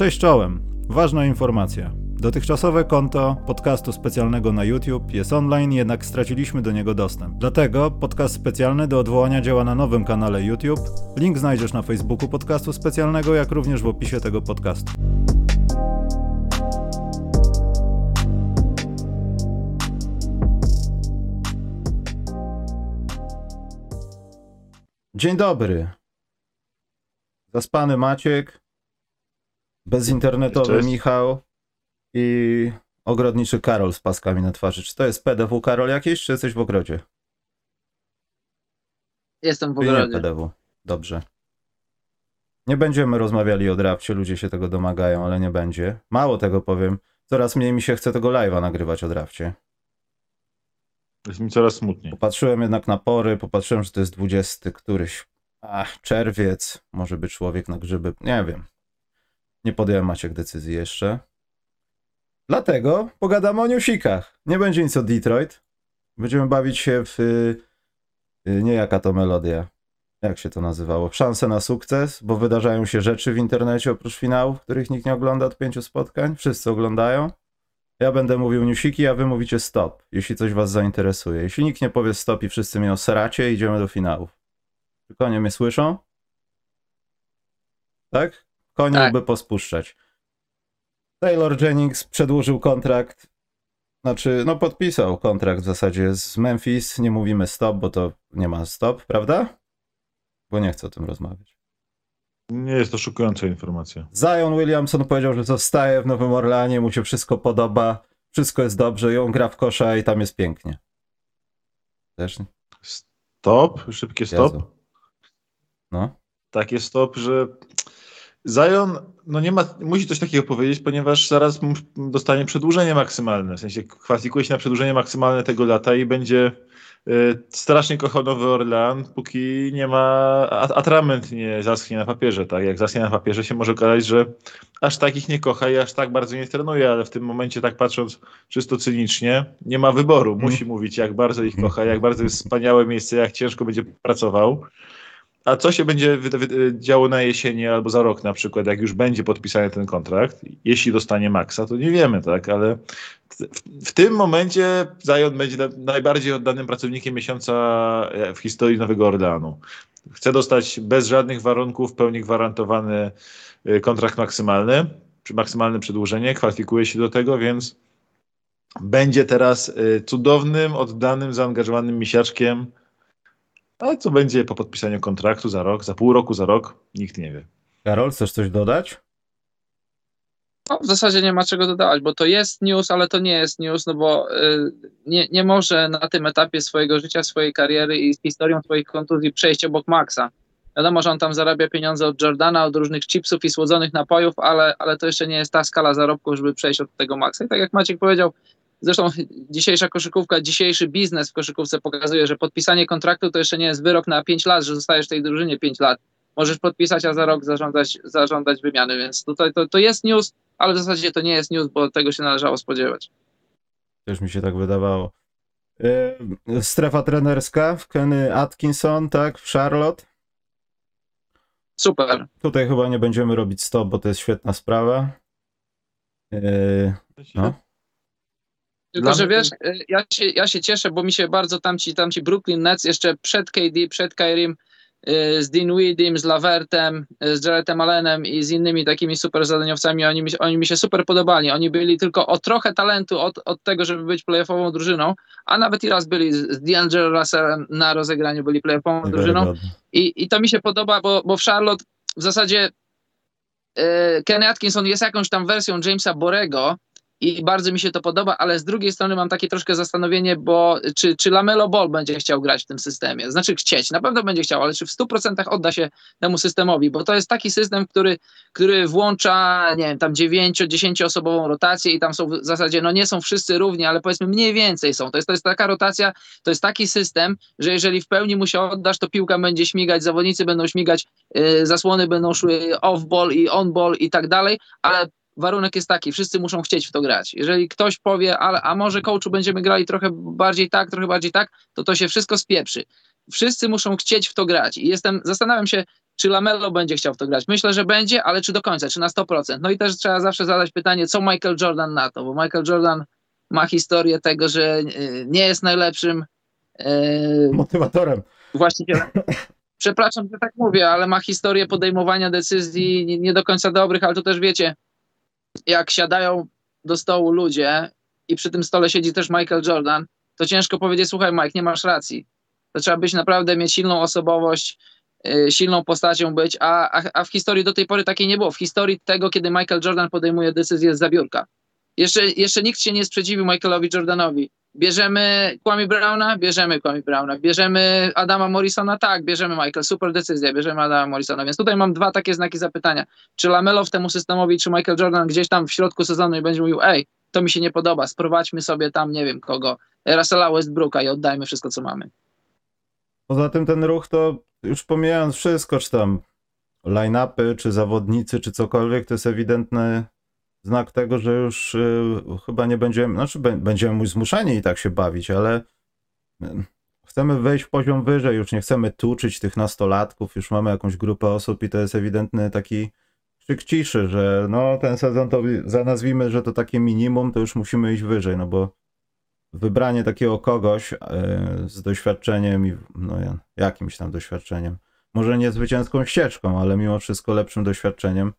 Cześć czołem. Ważna informacja. Dotychczasowe konto podcastu specjalnego na YouTube jest online, jednak straciliśmy do niego dostęp. Dlatego podcast specjalny do odwołania działa na nowym kanale YouTube. Link znajdziesz na Facebooku podcastu specjalnego, jak również w opisie tego podcastu. Dzień dobry. Zaspany Maciek, bezinternetowy Cześć. Michał i ogrodniczy Karol z paskami na twarzy. Czy to jest PDW Karol jakieś, czy jesteś w ogrodzie? Jestem w Czy nie ogrodzie. PDW? Dobrze. Nie będziemy rozmawiali o drafcie, ludzie się tego domagają, ale nie będzie. Mało tego powiem, coraz mniej mi się chce tego live'a nagrywać o drafcie. Jest mi coraz smutniej. Popatrzyłem jednak na pory, popatrzyłem, że to jest 20 któryś. Ach, czerwiec, może być człowiek na grzyby, nie wiem. Nie podjąłem Maciek decyzji jeszcze. Dlatego pogadamy o newsikach. Nie będzie nic o Detroit. Będziemy bawić się w... y, y, Nie jaka to melodia. Jak się to nazywało? W szansę na sukces, bo wydarzają się rzeczy w internecie oprócz finałów, których nikt nie ogląda od pięciu spotkań. Wszyscy oglądają. Ja będę mówił newsiki, a wy mówicie stop, jeśli coś was zainteresuje. Jeśli nikt nie powie stop i wszyscy mnie osracie, idziemy do finałów. Czy konie mnie słyszą? Tak? Konie Tak. by pospuszczać. Taylor Jennings przedłużył kontrakt, znaczy, no podpisał kontrakt w zasadzie z Memphis. Nie mówimy stop, bo to nie ma stop, prawda? Bo nie chcę o tym rozmawiać. Nie jest to szokująca informacja. Zion Williamson powiedział, że zostaje w Nowym Orleanie, mu się wszystko podoba, wszystko jest dobrze on gra w kosza i tam jest pięknie. Też? Stop, szybkie stop. Jezu. No. Takie stop, że Zion no nie ma, musi coś takiego powiedzieć, ponieważ zaraz dostanie przedłużenie maksymalne. W sensie kwalifikuje się na przedłużenie maksymalne tego lata i będzie y, strasznie kochał Nowy Orlean, póki nie ma, atrament nie zaschnie na papierze. Tak? Jak zaschnie na papierze się może okazać, że aż tak ich nie kocha i aż tak bardzo nie trenuje, ale w tym momencie tak patrząc czysto cynicznie, nie ma wyboru. Musi mówić jak bardzo ich kocha, jak bardzo jest wspaniałe miejsce, jak ciężko będzie pracował. A co się będzie działo na jesieni albo za rok na przykład, jak już będzie podpisany ten kontrakt, jeśli dostanie maksa, to nie wiemy, tak, ale w, w tym momencie Zion będzie na- najbardziej oddanym pracownikiem miesiąca e, w historii Nowego Orleanu. Chce dostać bez żadnych warunków, w pełni gwarantowany e, kontrakt maksymalny, maksymalne przedłużenie, kwalifikuje się do tego, więc będzie teraz e, cudownym, oddanym, zaangażowanym misiaczkiem, a co będzie po podpisaniu kontraktu za rok, za pół roku, za rok, nikt nie wie. Karol, chcesz coś dodać? No, w zasadzie nie ma czego dodawać, bo to jest news, ale to nie jest news, no bo y, nie, nie może na tym etapie swojego życia, swojej kariery i z historią swoich kontuzji przejść obok Maxa. Wiadomo, że on tam zarabia pieniądze od Jordana, od różnych chipsów i słodzonych napojów, ale, ale to jeszcze nie jest ta skala zarobków, żeby przejść od tego Maxa. I tak jak Maciek powiedział, zresztą dzisiejsza koszykówka, dzisiejszy biznes w koszykówce pokazuje, że podpisanie kontraktu to jeszcze nie jest wyrok na 5 lat, że zostajesz w tej drużynie 5 lat. Możesz podpisać, a za rok zażądać, zażądać wymiany, więc tutaj to, to jest news, ale w zasadzie to nie jest news, bo tego się należało spodziewać. Też mi się tak wydawało. Yy, strefa trenerska w Kenny Atkinson, tak, w Charlotte. Super. Tutaj chyba nie będziemy robić stop, bo to jest świetna sprawa. Yy, no. Tylko, że wiesz, y, ja się, ja się cieszę, bo mi się bardzo tamci, tamci Brooklyn Nets jeszcze przed KD, przed Kairim, y, z Dean Weedym, z Lavertem, y, z Jaretem Allenem i z innymi takimi super zadaniowcami, oni mi, oni mi się super podobali. Oni byli tylko o trochę talentu od, od tego, żeby być playoffową drużyną, a nawet i raz byli z D'Angelo Russellem na rozegraniu, byli playoffową drużyną. Niewiarygodne. I, I to mi się podoba, bo, bo w Charlotte w zasadzie Kenny Atkinson jest jakąś tam wersją Jamesa Borego i bardzo mi się to podoba, ale z drugiej strony mam takie troszkę zastanowienie, bo czy, czy Lamelo Ball będzie chciał grać w tym systemie? Znaczy chcieć, na pewno będzie chciał, ale czy w 100% odda się temu systemowi? Bo to jest taki system, który, który włącza, nie wiem, tam 9-10 osobową rotację i tam są w zasadzie, no nie są wszyscy równi, ale powiedzmy mniej więcej są. To jest, to jest taka rotacja, to jest taki system, że jeżeli w pełni mu się oddasz, to piłka będzie śmigać, zawodnicy będą śmigać, yy, zasłony będą szły off-ball i on-ball i tak dalej, ale warunek jest taki, wszyscy muszą chcieć w to grać. Jeżeli ktoś powie, ale, a może coachu będziemy grali trochę bardziej tak, trochę bardziej tak, to to się wszystko spieprzy. Wszyscy muszą chcieć w to grać i jestem, zastanawiam się, czy Lamelo będzie chciał w to grać. Myślę, że będzie, ale czy do końca, czy na 100%. No i też trzeba zawsze zadać pytanie, co Michael Jordan na to, bo Michael Jordan ma historię tego, że y, nie jest najlepszym yy, motywatorem. Właścicielem. Przepraszam, że tak mówię, ale ma historię podejmowania decyzji nie do końca dobrych, ale to też wiecie, jak siadają do stołu ludzie i przy tym stole siedzi też Michael Jordan, to ciężko powiedzieć, słuchaj Mike, nie masz racji. To trzeba być naprawdę, mieć silną osobowość, yy, silną postacią być, a, a, a w historii do tej pory takiej nie było. W historii tego, kiedy Michael Jordan podejmuje decyzję z zabiórka. Jeszcze, jeszcze nikt się nie sprzeciwił Michaelowi Jordanowi. Bierzemy Kwame Browna? Bierzemy Kwame Browna. Bierzemy Adama Morrisona? Tak, bierzemy Michael. Super decyzja, bierzemy Adama Morrisona. Więc tutaj mam dwa takie znaki zapytania. Czy Lamelo w temu systemowi, czy Michael Jordan gdzieś tam w środku sezonu i będzie mówił, ej, to mi się nie podoba, sprowadźmy sobie tam, nie wiem kogo, Russella Westbrooka i oddajmy wszystko, co mamy. Poza tym ten ruch to już pomijając wszystko, czy tam line-upy, czy zawodnicy, czy cokolwiek, to jest ewidentny znak tego, że już y, chyba nie będziemy, znaczy będziemy zmuszeni i tak się bawić, ale y, chcemy wejść w poziom wyżej, już nie chcemy tuczyć tych nastolatków, już mamy jakąś grupę osób i to jest ewidentny taki krzyk ciszy, że no ten sezon to nazwijmy, że to takie minimum, to już musimy iść wyżej, no bo wybranie takiego kogoś y, z doświadczeniem i no jakimś tam doświadczeniem, może nie zwycięską ścieżką, ale mimo wszystko lepszym doświadczeniem,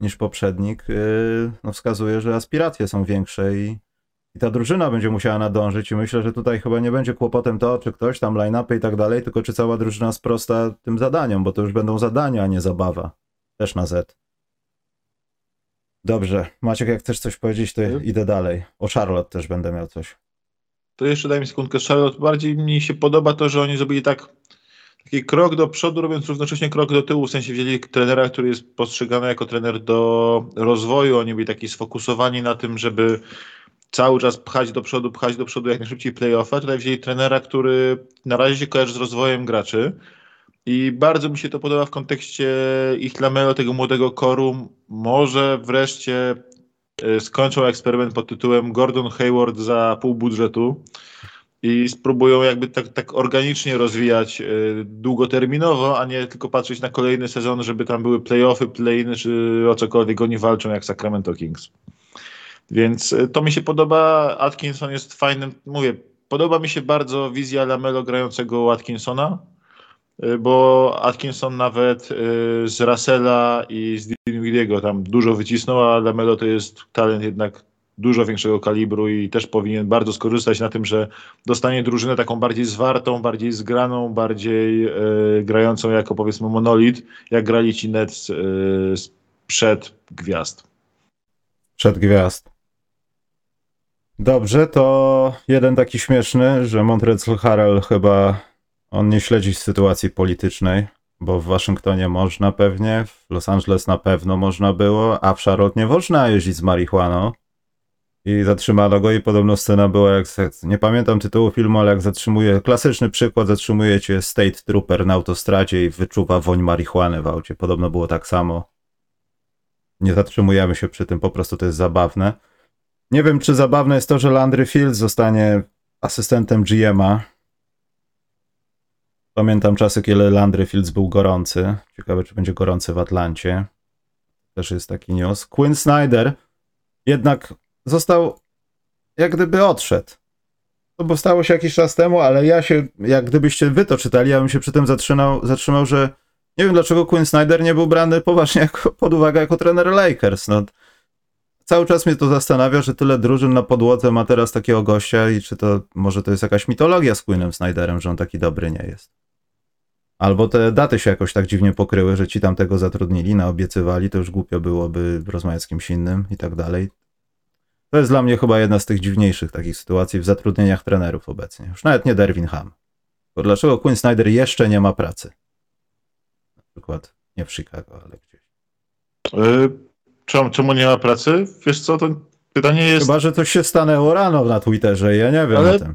niż poprzednik, y, no wskazuje, że aspiracje są większe i, i ta drużyna będzie musiała nadążyć i myślę, że tutaj chyba nie będzie kłopotem to, czy ktoś tam line-upy i tak dalej, tylko czy cała drużyna sprosta tym zadaniom, bo to już będą zadania, a nie zabawa. Też na Z. Dobrze. Maciek, jak chcesz coś powiedzieć, to mhm. idę dalej. O Charlotte też będę miał coś. To jeszcze daj mi sekundkę. Charlotte bardziej mi się podoba to, że oni zrobili tak taki krok do przodu, robiąc równocześnie krok do tyłu, w sensie wzięli trenera, który jest postrzegany jako trener do rozwoju, oni byli taki sfokusowani na tym, żeby cały czas pchać do przodu, pchać do przodu jak najszybciej playoffa. Tutaj wzięli trenera, który na razie się kojarzy z rozwojem graczy i bardzo mi się to podoba w kontekście ich Lamelo, tego młodego koru. Może wreszcie e, skończą eksperyment pod tytułem Gordon Hayward za pół budżetu i spróbują jakby tak, tak organicznie rozwijać y, długoterminowo, a nie tylko patrzeć na kolejny sezon, żeby tam były playoffy, play-iny czy o cokolwiek oni walczą jak Sacramento Kings. Więc y, to mi się podoba. Atkinson jest fajnym, mówię, podoba mi się bardzo wizja Lamelo grającego Atkinsona, y, bo Atkinson nawet z Russella i z Dinwidiego tam dużo wycisnął, a Lamelo to jest talent jednak dużo większego kalibru i też powinien bardzo skorzystać na tym, że dostanie drużynę taką bardziej zwartą, bardziej zgraną, bardziej e, grającą jako powiedzmy monolit, jak grali ci Nets e, przed gwiazd. Przed gwiazd. Dobrze, to jeden taki śmieszny, że Montrezl Harrell chyba on nie śledzi sytuacji politycznej, bo w Waszyngtonie można pewnie, w Los Angeles na pewno można było, a w Charlotte nie można jeździć z marihuaną i zatrzymano go i podobno scena była jak, nie pamiętam tytułu filmu, ale jak zatrzymuje, klasyczny przykład, zatrzymuje cię State Trooper na autostradzie i wyczuwa woń marihuany w aucie. Podobno było tak samo. Nie zatrzymujemy się przy tym, po prostu to jest zabawne. Nie wiem, czy zabawne jest to, że Landry Fields zostanie asystentem GM'a. Pamiętam czasy, kiedy Landry Fields był gorący. Ciekawe, czy będzie gorący w Atlancie. Też jest taki news. Quinn Snyder jednak został jak gdyby odszedł. To bo stało się jakiś czas temu, ale ja się, jak gdybyście wy to czytali, ja bym się przy tym zatrzymał, zatrzymał, że nie wiem dlaczego Quinn Snyder nie był brany poważnie jako, pod uwagę jako trener Lakers. No, cały czas mnie to zastanawia, że tyle drużyn na podłodze ma teraz takiego gościa i czy to może to jest jakaś mitologia z Quinnem Snyderem, że on taki dobry nie jest. Albo te daty się jakoś tak dziwnie pokryły, że ci tam tego zatrudnili, naobiecywali, to już głupio byłoby rozmawiać z kimś innym i tak dalej. To jest dla mnie chyba jedna z tych dziwniejszych takich sytuacji w zatrudnieniach trenerów obecnie. Już nawet nie Derwin Ham. Bo dlaczego Quinn Snyder jeszcze nie ma pracy? Na przykład nie w Chicago, ale gdzieś. Czemu, czemu nie ma pracy? Wiesz co, to pytanie jest... Chyba, że coś się stanęło rano na Twitterze ja nie wiem ale... o tym.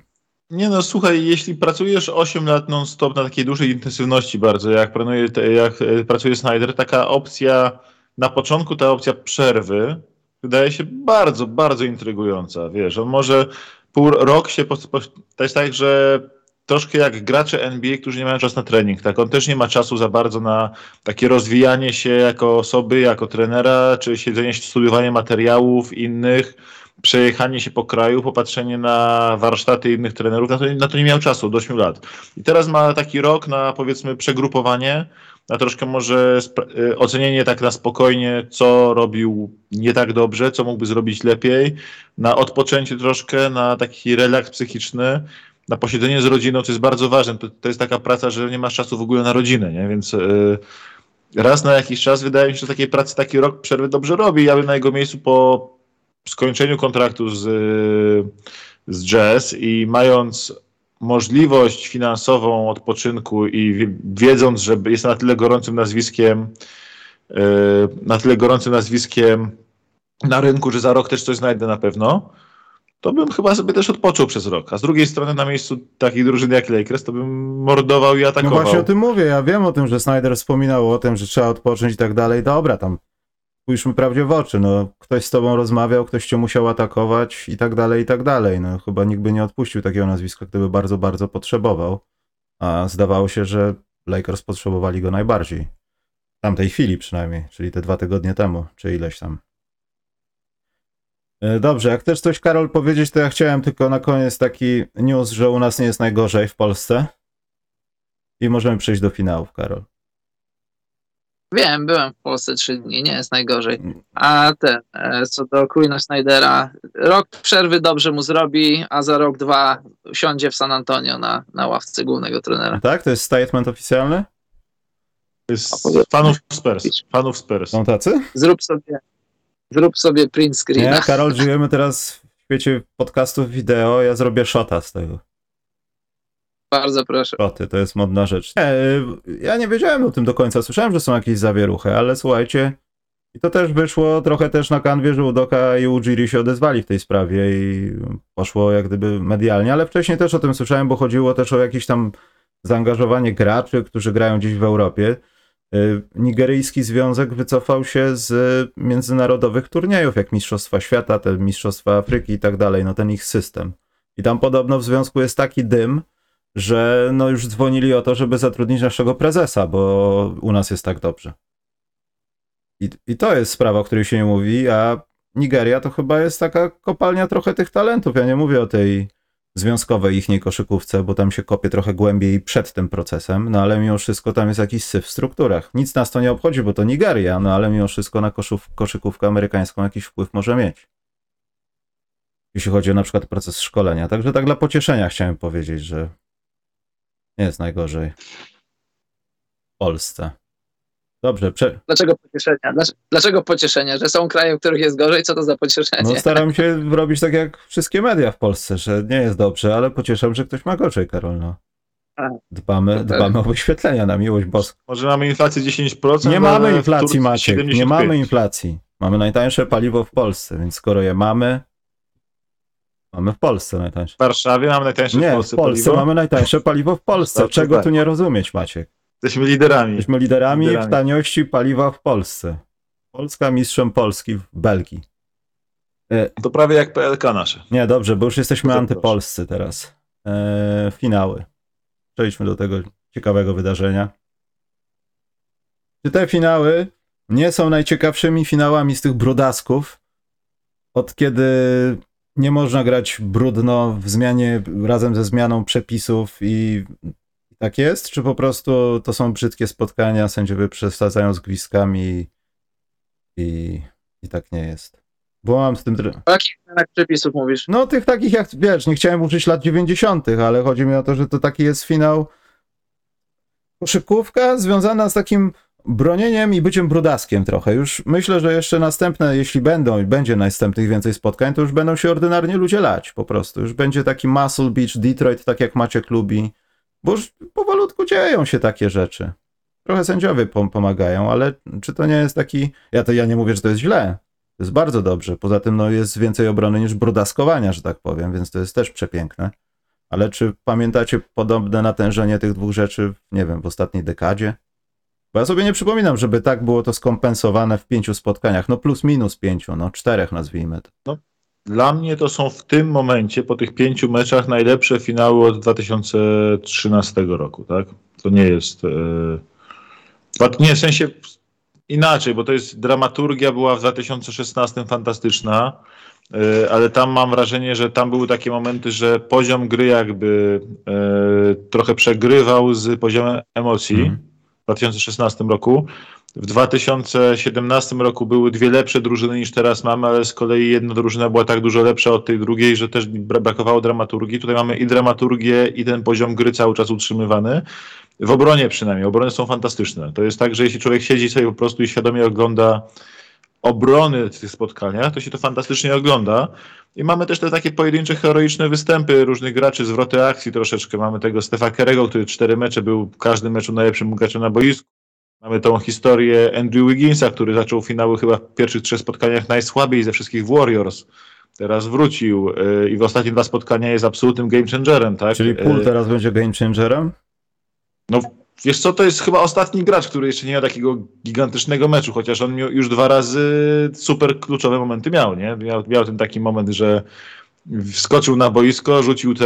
Nie no, słuchaj, jeśli pracujesz 8 lat non-stop na takiej dużej intensywności bardzo, jak, planuje, jak e, pracuje Snyder, taka opcja, na początku ta opcja przerwy, wydaje się bardzo, bardzo intrygująca. Wiesz, on może pół rok się. To jest tak, że troszkę jak gracze NBA, którzy nie mają czasu na trening. Tak? On też nie ma czasu za bardzo na takie rozwijanie się jako osoby, jako trenera, czy siedzenie, studiowanie materiałów innych, przejechanie się po kraju, popatrzenie na warsztaty innych trenerów. Na to, na to nie miał czasu do 8 lat. I teraz ma taki rok na powiedzmy przegrupowanie, na troszkę może y, ocenienie tak na spokojnie, co robił nie tak dobrze, co mógłby zrobić lepiej, na odpoczęcie troszkę, na taki relaks psychiczny, na posiedzenie z rodziną, co jest bardzo ważne. To, to jest taka praca, że nie masz czasu w ogóle na rodzinę, nie? więc yy, raz na jakiś czas wydaje mi się, że takiej pracy taki rok przerwy dobrze robi. Ja bym na jego miejscu po skończeniu kontraktu z, z Jazz i mając możliwość finansową odpoczynku i wiedząc, że jest na tyle gorącym nazwiskiem, yy, na tyle gorącym nazwiskiem na rynku, że za rok też coś znajdę na pewno, to bym chyba sobie też odpoczął przez rok. A z drugiej strony na miejscu takiej drużyny jak Lakers, to bym mordował i atakował. No właśnie o tym mówię, ja wiem o tym, że Snyder wspominał o tym, że trzeba odpocząć i tak dalej. Dobra, tam spójrzmy prawdzie w oczy, no ktoś z tobą rozmawiał, ktoś cię musiał atakować i tak dalej, i tak dalej. No chyba nikt by nie odpuścił takiego nazwiska, gdyby bardzo, bardzo potrzebował. A zdawało się, że Lakers potrzebowali go najbardziej. W tamtej chwili przynajmniej, czyli te dwa tygodnie temu, czy ileś tam. E, dobrze, jak też coś Karol powiedzieć, to ja chciałem tylko na koniec taki news, że u nas nie jest najgorzej w Polsce. I możemy przejść do finałów, Karol. Wiem, byłem w Polsce trzy dni, nie jest najgorzej. A ten, e, co do Queena Snydera, rok przerwy dobrze mu zrobi, a za rok, dwa siądzie w San Antonio na, na ławce głównego trenera. Tak? To jest statement oficjalny? To jest fanów Spurs. Fanów Spurs. Są tacy? Zrób sobie, zrób sobie print screen. Nie, Karol, żyjemy teraz w świecie podcastów wideo, ja zrobię shota z tego. Bardzo proszę. Koty, to jest modna rzecz. Nie, ja nie wiedziałem o tym do końca. Słyszałem, że są jakieś zawieruchy, ale słuchajcie, i to też wyszło trochę też na kanwie, że Udoka i Ujiri się odezwali w tej sprawie i poszło jak gdyby medialnie, ale wcześniej też o tym słyszałem, bo chodziło też o jakieś tam zaangażowanie graczy, którzy grają gdzieś w Europie. Y, nigeryjski związek wycofał się z międzynarodowych turniejów, jak Mistrzostwa Świata, te Mistrzostwa Afryki i tak dalej, no ten ich system. I tam podobno w związku jest taki dym, że no już dzwonili o to, żeby zatrudnić naszego prezesa, bo u nas jest tak dobrze. I, I to jest sprawa, o której się nie mówi, a Nigeria to chyba jest taka kopalnia trochę tych talentów. Ja nie mówię o tej związkowej ichniej koszykówce, bo tam się kopie trochę głębiej przed tym procesem, no ale mimo wszystko tam jest jakiś syf w strukturach. Nic nas to nie obchodzi, bo to Nigeria, no ale mimo wszystko na koszów, koszykówkę amerykańską jakiś wpływ może mieć. Jeśli chodzi o na przykład proces szkolenia. Także tak dla pocieszenia chciałem powiedzieć, że nie jest najgorzej. W Polsce. Dobrze. Prze... Dlaczego pocieszenia? Dlaczego pocieszenia? Że są kraje, w których jest gorzej? Co to za pocieszenie? No staram się robić tak jak wszystkie media w Polsce, że nie jest dobrze, ale pocieszam, że ktoś ma gorzej, Karol. No. Dbamy, dbamy o wyświetlenia na miłość boską. Może mamy inflację 10%? Nie mamy inflacji, Maciek. Nie mamy inflacji. Mamy najtańsze paliwo w Polsce, więc skoro je mamy, Mamy w Polsce najtańsze. W Warszawie mamy najtańsze nie, w Polsce w Polsce paliwo? mamy najtańsze paliwo w Polsce. Tak, Czego tak. tu nie rozumieć, Maciek? Jesteśmy liderami. Jesteśmy liderami, liderami. w taniości paliwa w Polsce. Polska mistrzem Polski w Belgii. E, to prawie jak PLK nasze. Nie, dobrze, bo już jesteśmy antypolscy teraz. E, finały. Przejdźmy do tego ciekawego wydarzenia. Czy te finały nie są najciekawszymi finałami z tych brudasków, od kiedy nie można grać brudno w zmianie razem ze zmianą przepisów i tak jest? Czy po prostu to są brzydkie spotkania, sędziowie przesadzają z gwizdkami i, i tak nie jest? Bo mam z tym... O jakich zmianach przepisów mówisz? No tych takich jak, wiesz, nie chciałem użyć lat 90., ale chodzi mi o to, że to taki jest finał koszykówka związana z takim bronieniem i byciem brudaskiem trochę. Już myślę, że jeszcze następne, jeśli będą i będzie następnych więcej spotkań, to już będą się ordynarnie ludzie lać po prostu. Już będzie taki Muscle Beach, Detroit, tak jak Maciek lubi, bo już powolutku dzieją się takie rzeczy. Trochę sędziowie pom pomagają, ale czy to nie jest taki... Ja to ja nie mówię, że to jest źle. To jest bardzo dobrze. Poza tym no, jest więcej obrony niż brudaskowania, że tak powiem, więc to jest też przepiękne. Ale czy pamiętacie podobne natężenie tych dwóch rzeczy, nie wiem, w ostatniej dekadzie? Bo ja sobie nie przypominam, żeby tak było to skompensowane w pięciu spotkaniach. No plus minus pięciu, no czterech nazwijmy to. No, dla mnie to są w tym momencie, po tych pięciu meczach, najlepsze finały od 2013 roku, tak? To nie jest. E, nie, w sensie inaczej, bo to jest dramaturgia była w 2016 fantastyczna, e, ale tam mam wrażenie, że tam były takie momenty, że poziom gry jakby e, trochę przegrywał z poziomem emocji mm. W 2016 roku. W 2017 roku były dwie lepsze drużyny niż teraz mamy, ale z kolei jedna drużyna była tak dużo lepsza od tej drugiej, że też brakowało dramaturgii. Tutaj mamy i dramaturgię, i ten poziom gry cały czas utrzymywany. W obronie przynajmniej. Obrony są fantastyczne. To jest tak, że jeśli człowiek siedzi sobie po prostu i świadomie ogląda obrony w tych spotkaniach, to się to fantastycznie ogląda. I mamy też te takie pojedyncze, heroiczne występy różnych graczy, zwroty akcji troszeczkę. Mamy tego Stefa Kerego, który cztery mecze był w każdym meczu najlepszym graczem na boisku. Mamy tą historię Andrew Wigginsa, który zaczął finały chyba w pierwszych trzech spotkaniach najsłabiej ze wszystkich Warriors. Teraz wrócił yy, i w ostatnich dwa spotkania jest absolutnym game changerem, tak? Czyli Pool yy, teraz będzie game changerem? No wiesz co, to jest chyba ostatni gracz, który jeszcze nie miał takiego gigantycznego meczu, chociaż on już dwa razy super kluczowe momenty miał, nie? Miał, miał ten taki moment, że wskoczył na boisko, rzucił te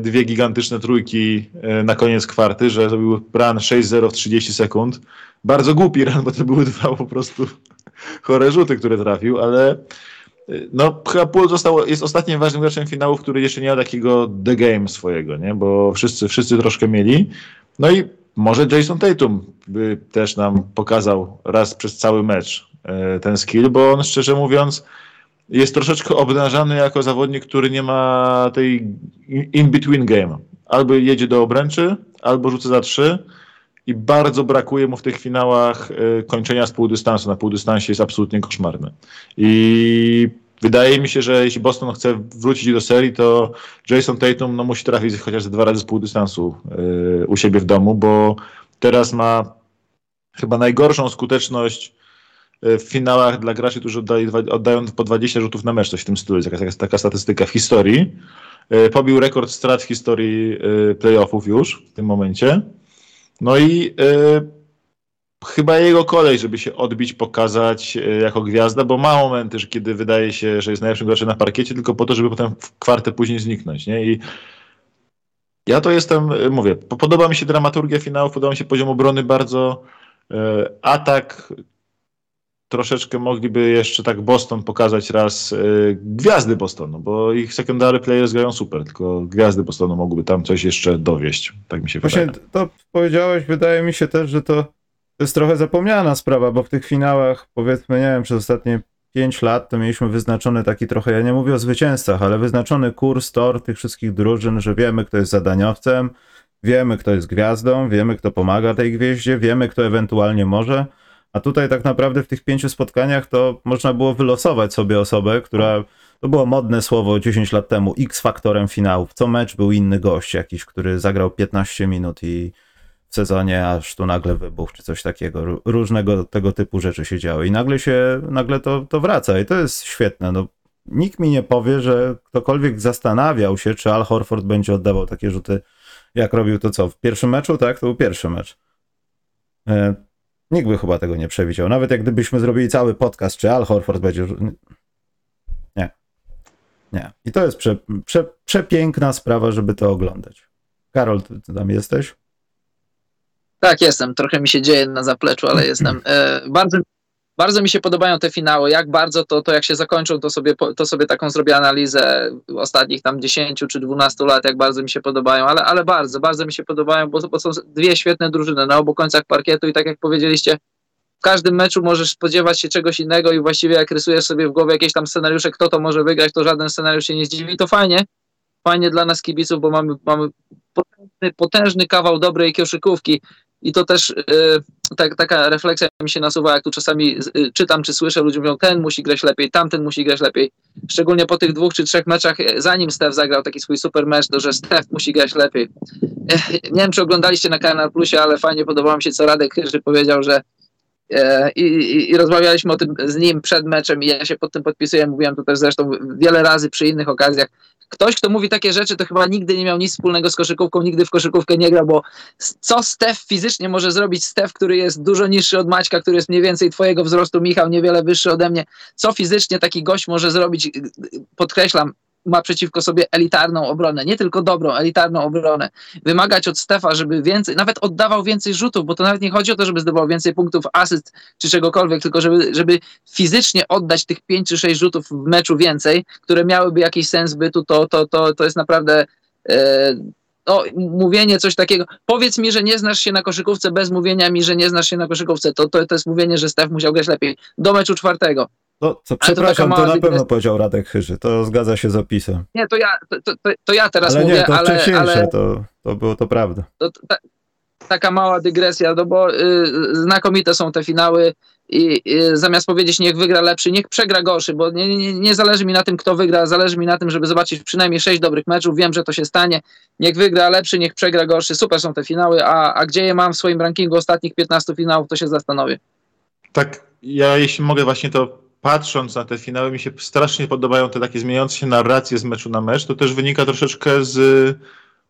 dwie gigantyczne trójki e, na koniec kwarty, że to był run 6-0 w 30 sekund. Bardzo głupi run, bo to były dwa po prostu chore rzuty, które trafił, ale e, no chyba Poole został, jest ostatnim ważnym graczem finału, który jeszcze nie ma takiego the game swojego, nie? bo wszyscy, wszyscy troszkę mieli. No i może Jason Tatum by też nam pokazał raz przez cały mecz e, ten skill, bo on szczerze mówiąc jest troszeczkę obnażany jako zawodnik, który nie ma tej in-between game. Albo jedzie do obręczy, albo rzuca za trzy i bardzo brakuje mu w tych finałach y, kończenia z półdystansu. Na półdystansie jest absolutnie koszmarny. I wydaje mi się, że jeśli Boston chce wrócić do serii, to Jason Tatum no, musi trafić chociaż dwa razy z półdystansu yy, u siebie w domu, bo teraz ma chyba najgorszą skuteczność w finałach dla graczy, którzy oddają, oddają po 20 rzutów na mecz, coś w tym stylu, jest taka, taka statystyka w historii. E, pobił rekord strat w historii e, playoffów już w tym momencie. No i chyba jego kolej, żeby się odbić, pokazać jako gwiazda, bo ma momenty, że kiedy wydaje się, że jest najlepszym graczem na parkiecie, tylko po to, żeby potem w kwartę później zniknąć. Nie? I ja to jestem, mówię, podoba mi się dramaturgia finałów, podoba mi się poziom obrony bardzo. Atak troszeczkę mogliby jeszcze tak Boston pokazać raz gwiazdy Bostonu, bo ich secondary players grają super, tylko gwiazdy Bostonu mogłyby tam coś jeszcze dowieść, tak mi się Właśnie wydaje. to powiedziałeś, wydaje mi się też, że to, to jest trochę zapomniana sprawa, bo w tych finałach, powiedzmy, nie wiem, przez ostatnie 5 lat to mieliśmy wyznaczony taki trochę, ja nie mówię o zwycięzcach, ale wyznaczony kurs, tor tych wszystkich drużyn, że wiemy, kto jest zadaniowcem, wiemy, kto jest gwiazdą, wiemy, kto pomaga tej gwieździe, wiemy, kto ewentualnie może, a tutaj tak naprawdę w tych pięciu spotkaniach to można było wylosować sobie osobę, która to było modne słowo 10 lat temu, X-faktorem finałów. Co mecz był inny gość jakiś, który zagrał 15 minut i w sezonie aż tu nagle wybuch czy coś takiego. Różnego tego typu rzeczy się działy i nagle się, nagle to, to wraca i to jest świetne. No, nikt mi nie powie, że ktokolwiek zastanawiał się, czy Al Horford będzie oddawał takie rzuty, jak robił to co, w pierwszym meczu, tak? To był pierwszy mecz. E, Nikt by chyba tego nie przewidział. Nawet jak gdybyśmy zrobili cały podcast, czy Al Horford będzie. Nie. Nie. I to jest prze, prze, przepiękna sprawa, żeby to oglądać. Karol, ty, tam jesteś? Tak, jestem. Trochę mi się dzieje na zapleczu, ale jestem. E, bardzo bardzo mi się podobają te finały. Jak bardzo to, to jak się zakończą, to sobie, to sobie taką zrobię analizę ostatnich tam 10 czy 12 lat, jak bardzo mi się podobają, ale, ale bardzo, bardzo mi się podobają, bo, bo są dwie świetne drużyny na obu końcach parkietu i tak jak powiedzieliście, w każdym meczu możesz spodziewać się czegoś innego i właściwie jak rysujesz sobie w głowie jakieś tam scenariusze, kto to może wygrać, to żaden scenariusz się nie zdziwi. To fajnie, fajnie dla nas kibiców, bo mamy, mamy potężny, potężny kawał dobrej koszykówki i to też y, tak, taka refleksja mi się nasuwa, jak tu czasami y, czytam czy słyszę, ludzie mówią, ten musi grać lepiej, tamten musi grać lepiej. Szczególnie po tych dwóch czy trzech meczach, e, zanim Steph zagrał taki swój super mecz, to że Steph musi grać lepiej. Nie wiem, czy oglądaliście na Kanal Plusie, ale fajnie podobało mi się, co Radek że powiedział, że e, i, i, i, rozmawialiśmy o tym z nim przed meczem i ja się pod tym podpisuję, mówiłem to też zresztą wiele razy przy innych okazjach. Ktoś, kto mówi takie rzeczy, to chyba nigdy nie miał nic wspólnego z koszykówką, nigdy w koszykówkę nie grał, bo co Stef fizycznie może zrobić? Stef, który jest dużo niższy od Maćka, który jest mniej więcej twojego wzrostu, Michał niewiele wyższy ode mnie, co fizycznie taki gość może zrobić, podkreślam, ma przeciwko sobie elitarną obronę, nie tylko dobrą, elitarną obronę. Wymagać od Stefa, żeby więcej, nawet oddawał więcej rzutów, bo to nawet nie chodzi o to, żeby zdobywał więcej punktów, asyst czy czegokolwiek, tylko żeby, żeby fizycznie oddać tych 5 czy 6 rzutów w meczu więcej, które miałyby jakiś sens bytu, to, to, to, to jest naprawdę. E, no, mówienie coś takiego. Powiedz mi, że nie znasz się na koszykówce bez mówienia mi, że nie znasz się na koszykówce. To, to, to jest mówienie, że Stef musiał grać lepiej. Do meczu czwartego. No, co, przepraszam, to, to na pewno powiedział Radek Chyży, to zgadza się z opisem. Nie, to ja, to, to, to ja teraz ale mówię, nie, to ale... ale to, to było to prawda. To, ta, taka mała dygresja, no bo y, znakomite są te finały i y, zamiast powiedzieć niech wygra lepszy, niech przegra gorszy, bo nie, nie, nie zależy mi na tym, kto wygra, zależy mi na tym, żeby zobaczyć przynajmniej sześć dobrych meczów, wiem, że to się stanie, niech wygra lepszy, niech przegra gorszy, super są te finały, a, a gdzie je mam w swoim rankingu ostatnich 15 finałów, to się zastanowię. Tak, ja jeśli mogę właśnie to patrząc na te finały, mi się strasznie podobają te takie zmieniające się narracje z meczu na mecz. To też wynika troszeczkę z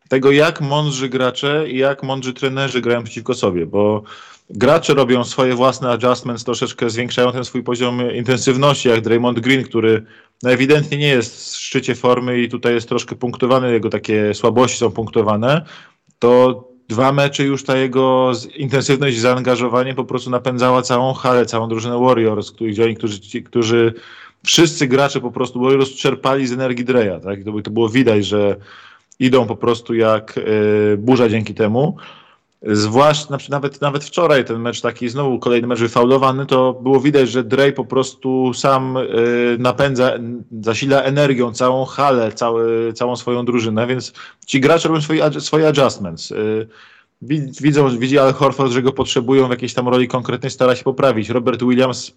tego, jak mądrzy gracze i jak mądrzy trenerzy grają przeciwko sobie, bo gracze robią swoje własne adjustments, troszeczkę zwiększają ten swój poziom intensywności, jak Draymond Green, który no ewidentnie nie jest w szczycie formy i tutaj jest troszkę punktowany, jego takie słabości są punktowane, to dwa mecze już ta jego intensywność i zaangażowanie po prostu napędzała całą halę, całą drużynę Warriors, gdzie oni, którzy, ci, którzy wszyscy gracze po prostu Warriors czerpali z energii Dreya, tak? To, to było widać, że idą po prostu jak y, burza dzięki temu. Zwłaszcza znaczy nawet, nawet wczoraj ten mecz taki, znowu kolejny mecz wyfaulowany, to było widać, że Drej po prostu sam y, napędza, zasila energią całą halę, cały, całą swoją drużynę, więc ci gracze robią swoje, swoje adjustments. Y, widzą, widzi Al Horford, że go potrzebują w jakiejś tam roli konkretnej, stara się poprawić. Robert Williams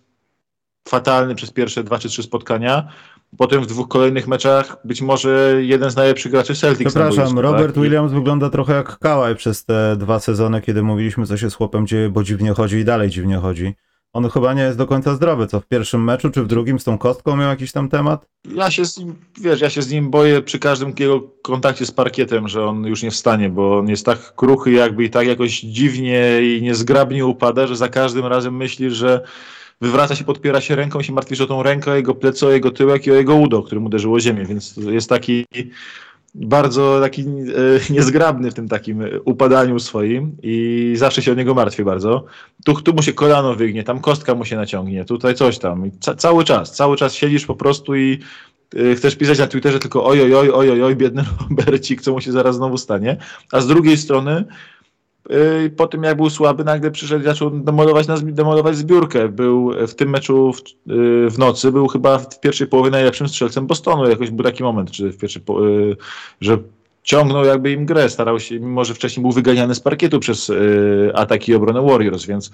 fatalny przez pierwsze dwa czy trzy spotkania. Potem w dwóch kolejnych meczach być może jeden z najlepszych graczy Celtics. Przepraszam, tak? Robert tak? Williams wygląda trochę jak Kałaj przez te dwa sezony, kiedy mówiliśmy, co się z chłopem dzieje, bo dziwnie chodzi i dalej dziwnie chodzi. On chyba nie jest do końca zdrowy, co w pierwszym meczu czy w drugim z tą kostką miał jakiś tam temat? Ja się z nim, wiesz, ja się z nim boję przy każdym jego kontakcie z parkietem, że on już nie wstanie, bo on jest tak kruchy jakby i tak jakoś dziwnie i niezgrabnie upada, że za każdym razem myśli, że wywraca się, podpiera się ręką i się martwisz o tą rękę, o jego plecy, o jego tyłek i o jego udo, którym uderzyło ziemię, więc jest taki bardzo taki e, niezgrabny w tym takim upadaniu swoim i zawsze się o niego martwi bardzo. Tu, tu mu się kolano wygnie, tam kostka mu się naciągnie, tutaj coś tam. Ca cały czas, cały czas siedzisz po prostu i e, chcesz pisać na Twitterze tylko oj, oj, oj, oj, oj, biedny Robercik, co mu się zaraz znowu stanie. A z drugiej strony po tym jak był słaby, nagle przyszedł i zaczął demolować, demolować zbiórkę. Był w tym meczu w, y, w, nocy, był chyba w pierwszej połowie najlepszym strzelcem Bostonu. Jakoś był taki moment, czy w pierwszej y, że ciągnął jakby im grę, starał się, mimo że wcześniej był wyganiany z parkietu przez ataki i obronę Warriors, więc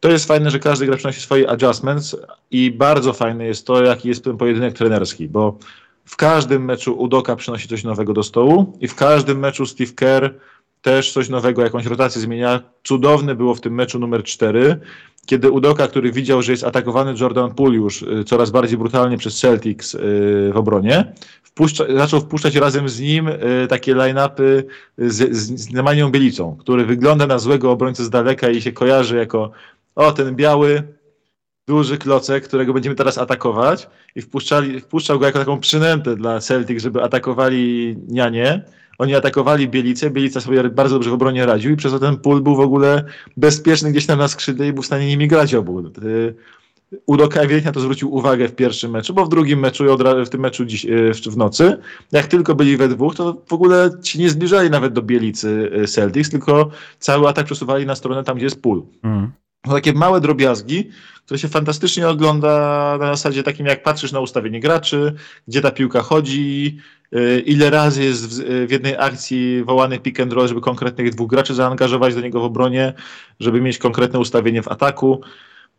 to jest fajne, że każdy gra przynosi swoje adjustments i bardzo fajne jest to, jaki jest ten pojedynek trenerski, bo w każdym meczu Udoka przynosi coś nowego do stołu i w każdym meczu Steve Kerr też coś nowego, jakąś rotację zmienia. Cudowny było w tym meczu numer 4, kiedy Udoka, który widział, że jest atakowany Jordan Poole już y, coraz bardziej brutalnie przez Celtics y, w obronie, wpuszcza, zaczął wpuszczać razem z nim y, takie line-upy z, z, z Nemanią Bielicą, który wygląda na złego obrońcę z daleka i się kojarzy jako o, ten biały, duży klocek, którego będziemy teraz atakować i wpuszczali, wpuszczał go jako taką przynętę dla Celtic, żeby atakowali nianie oni atakowali Bielicę, Bielica sobie bardzo dobrze w obronie radził i przez to ten pól był w ogóle bezpieczny gdzieś tam na skrzydle i był w stanie nimi grać obu. Y, Udoka ewidentnie na to zwrócił uwagę w pierwszym meczu, bo w drugim meczu, w tym meczu dziś, y, w nocy, jak tylko byli we dwóch, to w ogóle ci nie zbliżali nawet do Bielicy y, Celtics, tylko cały atak przesuwali na stronę tam, gdzie jest pól. Mm. To takie małe drobiazgi, które się fantastycznie ogląda na zasadzie takim, jak patrzysz na ustawienie graczy, gdzie ta piłka chodzi, ile razy jest w, jednej akcji wołany pick and roll, żeby konkretnych dwóch graczy zaangażować do niego w obronie, żeby mieć konkretne ustawienie w ataku.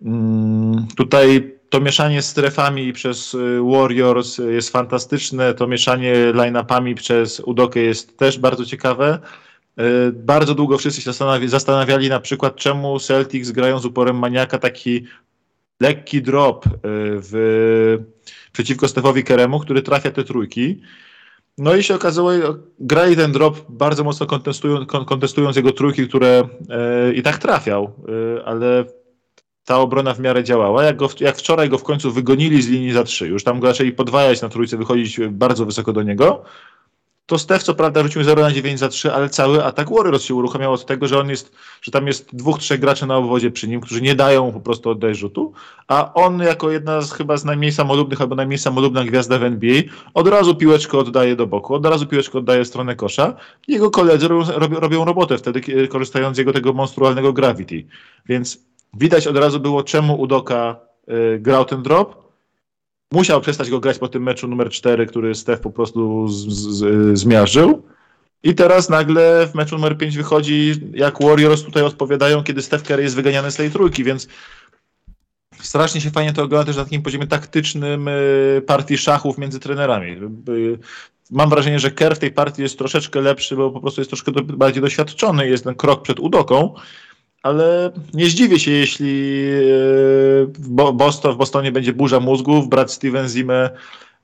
Mm, tutaj to mieszanie strefami przez y, Warriors jest fantastyczne, to mieszanie line-upami przez Udokę jest też bardzo ciekawe. Bardzo długo wszyscy się zastanawi zastanawiali na przykład, czemu Celtics grają z uporem maniaka taki lekki drop w, przeciwko Stefowi Keremu, który trafia te trójki. No i się okazało, grali ten drop bardzo mocno kontestując, kontestując jego trójki, które e, i tak trafiał, e, ale ta obrona w miarę działała. Jak, go, jak wczoraj go w końcu wygonili z linii za trzy, już tam go zaczęli podwajać na trójce, wychodzić bardzo wysoko do niego, to Steph co prawda rzucił 0 na 9 za 3, ale cały atak Warriors się uruchamiał od tego, że on jest, że tam jest dwóch, trzech graczy na obwodzie przy nim, którzy nie dają po prostu oddać rzutu, a on jako jedna z chyba z najmniej samolubnych albo najmniej samolubna gwiazda w NBA od razu piłeczkę oddaje do boku, od razu piłeczkę oddaje w stronę kosza. Jego koledzy robią, robią robotę wtedy, korzystając z jego tego monstrualnego gravity. Więc widać od razu było, czemu Udoka y, grał ten drop, musiał przestać go grać po tym meczu numer 4, który Steph po prostu z, z, zmiażdżył. I teraz nagle w meczu numer 5 wychodzi, jak Warriors tutaj odpowiadają, kiedy Steph Curry jest wyganiany z tej trójki, więc strasznie się fajnie to ogląda też na takim poziomie taktycznym y, partii szachów między trenerami. Y, mam wrażenie, że Kerr w tej partii jest troszeczkę lepszy, bo po prostu jest troszkę bardziej doświadczony, jest ten krok przed Udoką, ale nie zdziwię się, jeśli e, w, Boston, w Bostonie będzie burza mózgów, brat Steven Zimmer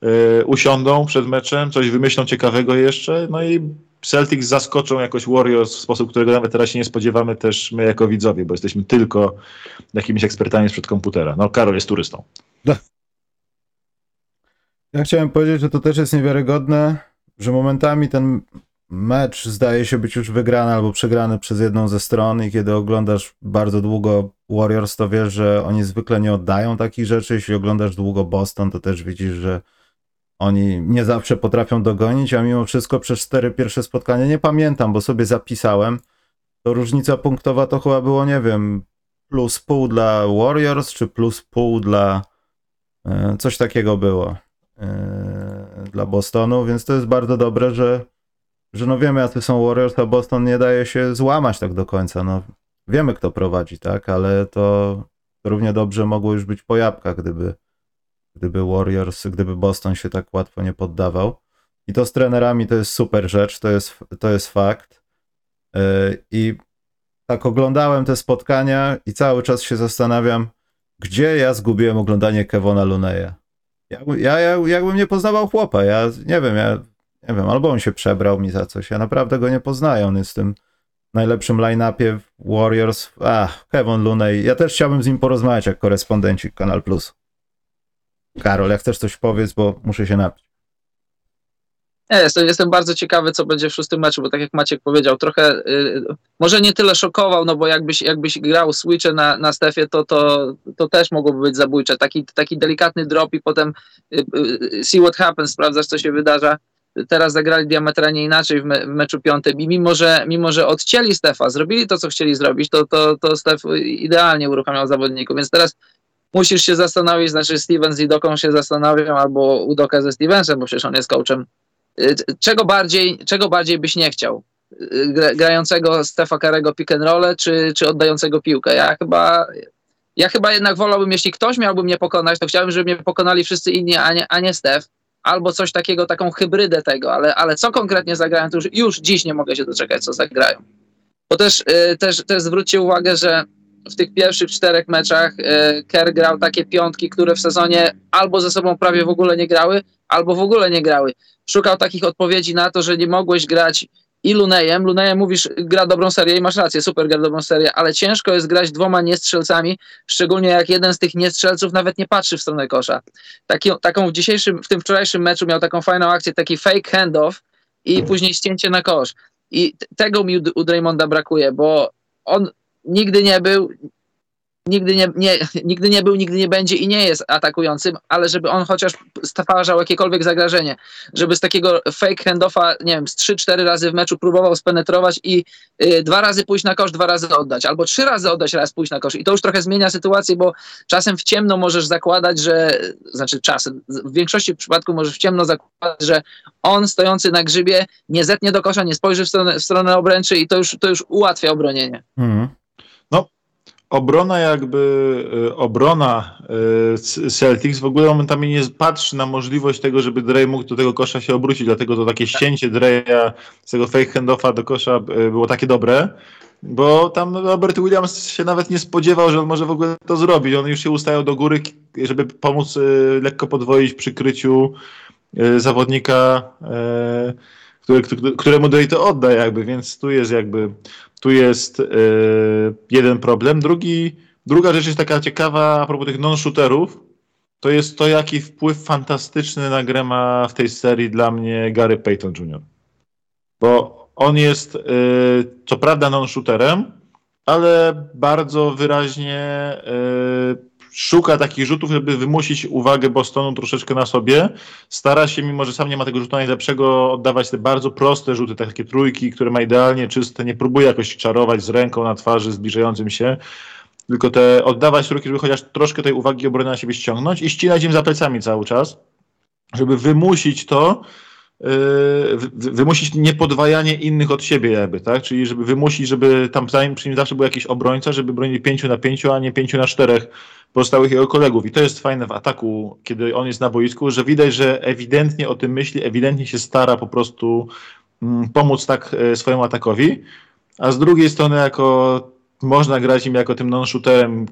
e, usiądą przed meczem, coś wymyślą ciekawego jeszcze, no i Celtics zaskoczą jakoś Warriors w sposób, którego nawet teraz się nie spodziewamy też my jako widzowie, bo jesteśmy tylko jakimiś ekspertami sprzed komputera. No, Karol jest turystą. Ja chciałem powiedzieć, że to też jest niewiarygodne, że momentami ten mecz zdaje się być już wygrany albo przegrany przez jedną ze stron i kiedy oglądasz bardzo długo Warriors, to wiesz, że oni zwykle nie oddają takich rzeczy. Jeśli oglądasz długo Boston, to też widzisz, że oni nie zawsze potrafią dogonić, a mimo wszystko przez cztery pierwsze spotkania nie pamiętam, bo sobie zapisałem. To różnica punktowa to chyba było, nie wiem, plus pół dla Warriors, czy plus pół dla. E, coś takiego było e, dla Bostonu, więc to jest bardzo dobre, że że no wiemy, jacy są Warriors, a Boston nie daje się złamać tak do końca. No, wiemy, kto prowadzi, tak, ale to równie dobrze mogło już być po jabłkach, gdyby, gdyby Warriors, gdyby Boston się tak łatwo nie poddawał. I to z trenerami to jest super rzecz, to jest, to jest fakt. Yy, I tak oglądałem te spotkania i cały czas się zastanawiam, gdzie ja zgubiłem oglądanie Kevona Luneya. Ja, ja, ja, jakbym nie poznawał chłopa, ja nie wiem, ja nie wiem, albo on się przebrał mi za coś. Ja naprawdę go nie poznaję. On jest w tym najlepszym line-upie Warriors. Ach, Kevin Looney. Ja też chciałbym z nim porozmawiać jak korespondenci Kanal Plus. Karol, jak chcesz coś powiedz, bo muszę się napić. Nie, jestem, jestem bardzo ciekawy, co będzie w szóstym meczu, bo tak jak Maciek powiedział, trochę y, może nie tyle szokował, no bo jakbyś, jakbyś grał switche na, na Stefie, to, to, to też mogłoby być zabójcze. Taki, taki delikatny drop i potem y, y, see what happens, sprawdzasz, co się wydarza teraz zagrali diametralnie inaczej w, me, w meczu piątym i mimo że, mimo, że odcięli Stefa, zrobili to, co chcieli zrobić, to, to, to Stef idealnie uruchamiał zawodników, więc teraz musisz się zastanowić, znaczy Steven z Idoką się zastanawiam, albo Udoka ze Stevensem, bo przecież on jest coachem. Y, czego bardziej, czego bardziej byś nie chciał? Y, grającego Stefa Karego pick and roll, czy, czy oddającego piłkę? Ja chyba, ja chyba jednak wolałbym, jeśli ktoś miałby mnie pokonać, to chciałbym, żeby mnie pokonali wszyscy inni, a nie, a nie Stef albo coś takiego, taką hybrydę tego, ale, ale co konkretnie zagrają, to już, już dziś nie mogę się doczekać, co zagrają. Bo też, y, też, też zwróćcie uwagę, że w tych pierwszych czterech meczach y, Kerr grał takie piątki, które w sezonie albo ze sobą prawie w ogóle nie grały, albo w ogóle nie grały. Szukał takich odpowiedzi na to, że nie mogłeś grać i Lunejem. Lunejem mówisz, gra dobrą serię i masz rację, super gra dobrą serię, ale ciężko jest grać dwoma niestrzelcami, szczególnie jak jeden z tych niestrzelców nawet nie patrzy w stronę kosza. Taki, taką w dzisiejszym, w tym wczorajszym meczu miał taką fajną akcję, taki fake handoff i później ścięcie na kosz. I tego mi u Draymonda brakuje, bo on nigdy nie był, nigdy nie, nie, nigdy nie był, nigdy nie będzie i nie jest atakującym, ale żeby on chociaż stwarzał jakiekolwiek zagrożenie, żeby z takiego fake handoffa, nie wiem, z 3-4 razy w meczu próbował spenetrować i y, dwa razy pójść na kosz, dwa razy oddać, albo trzy razy oddać, raz pójść na kosz. I to już trochę zmienia sytuację, bo czasem w ciemno możesz zakładać, że, znaczy czasem, w większości przypadków możesz w ciemno zakładać, że on stojący na grzybie nie zetnie do kosza, nie spojrzy w stronę, w stronę obręczy i to już, to już ułatwia obronienie. Mhm. Obrona jakby, y, obrona y, Celtics w ogóle momentami nie patrzy na możliwość tego, żeby Dre mógł do tego kosza się obrócić, dlatego to takie ścięcie Dreya z tego fake handoffa do kosza y, było takie dobre, bo tam Robert Williams się nawet nie spodziewał, że on może w ogóle to zrobić. On już się ustają do góry, żeby pomóc lekko podwoić przy kryciu zawodnika, któremu Dre to odda jakby, więc tu jest jakby tu jest yy, jeden problem. Drugi, druga rzecz jest taka ciekawa a propos tych non-shooterów. To jest to, jaki wpływ fantastyczny na grę ma w tej serii dla mnie Gary Payton Jr. Bo on jest yy, co prawda non-shooterem, ale bardzo wyraźnie yy, szuka takich rzutów, żeby wymusić uwagę Bostonu troszeczkę na sobie. Stara się, mimo że sam nie ma tego rzutu najlepszego, oddawać te bardzo proste rzuty, takie trójki, które ma idealnie czyste. Nie próbuje jakoś czarować z ręką na twarzy zbliżającym się tylko te oddawać trójki, żeby chociaż troszkę tej uwagi obrony na siebie ściągnąć i ścinać im za plecami cały czas, żeby wymusić to, wymusić niepodwajanie innych od siebie jakby, tak? Czyli żeby wymusić, żeby tam przy nim zawsze był jakiś obrońca, żeby bronić pięciu na pięciu, a nie pięciu na czterech pozostałych jego kolegów. I to jest fajne w ataku, kiedy on jest na boisku, że widać, że ewidentnie o tym myśli, ewidentnie się stara po prostu mm, pomóc tak e, swojemu atakowi, a z drugiej strony jako można grać im jako tym non-shooterem,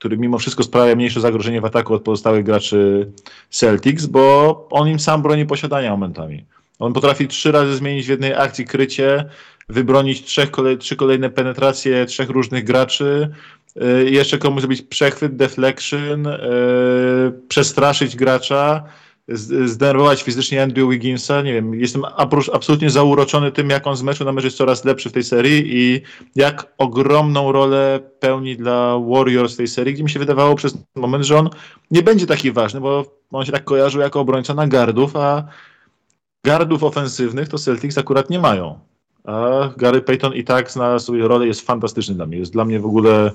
który mimo wszystko sprawia mniejsze zagrożenie w ataku od pozostałych graczy Celtics, bo on im sam broni posiadania momentami. On potrafi trzy razy zmienić w jednej akcji krycie, wybronić trzech kolej, trzy kolejne penetracje trzech różnych graczy, Y, jeszcze komuś zrobić przechwyt, deflection, yy, przestraszyć gracza, zdenerwować fizycznie Andrew Wigginsa. Nie wiem, jestem absolutnie zauroczony tym, jak on z meczu na mecz jest coraz lepszy w tej serii i jak ogromną rolę pełni dla Warriors w tej serii, gdzie mi się wydawało przez moment, że on nie będzie taki ważny, bo on się tak kojarzył jako obrońca na gardów, a gardów ofensywnych to Celtics akurat nie mają. A Gary Payton i tak znalazł sobie rolę, jest fantastyczny dla mnie. Jest dla mnie w ogóle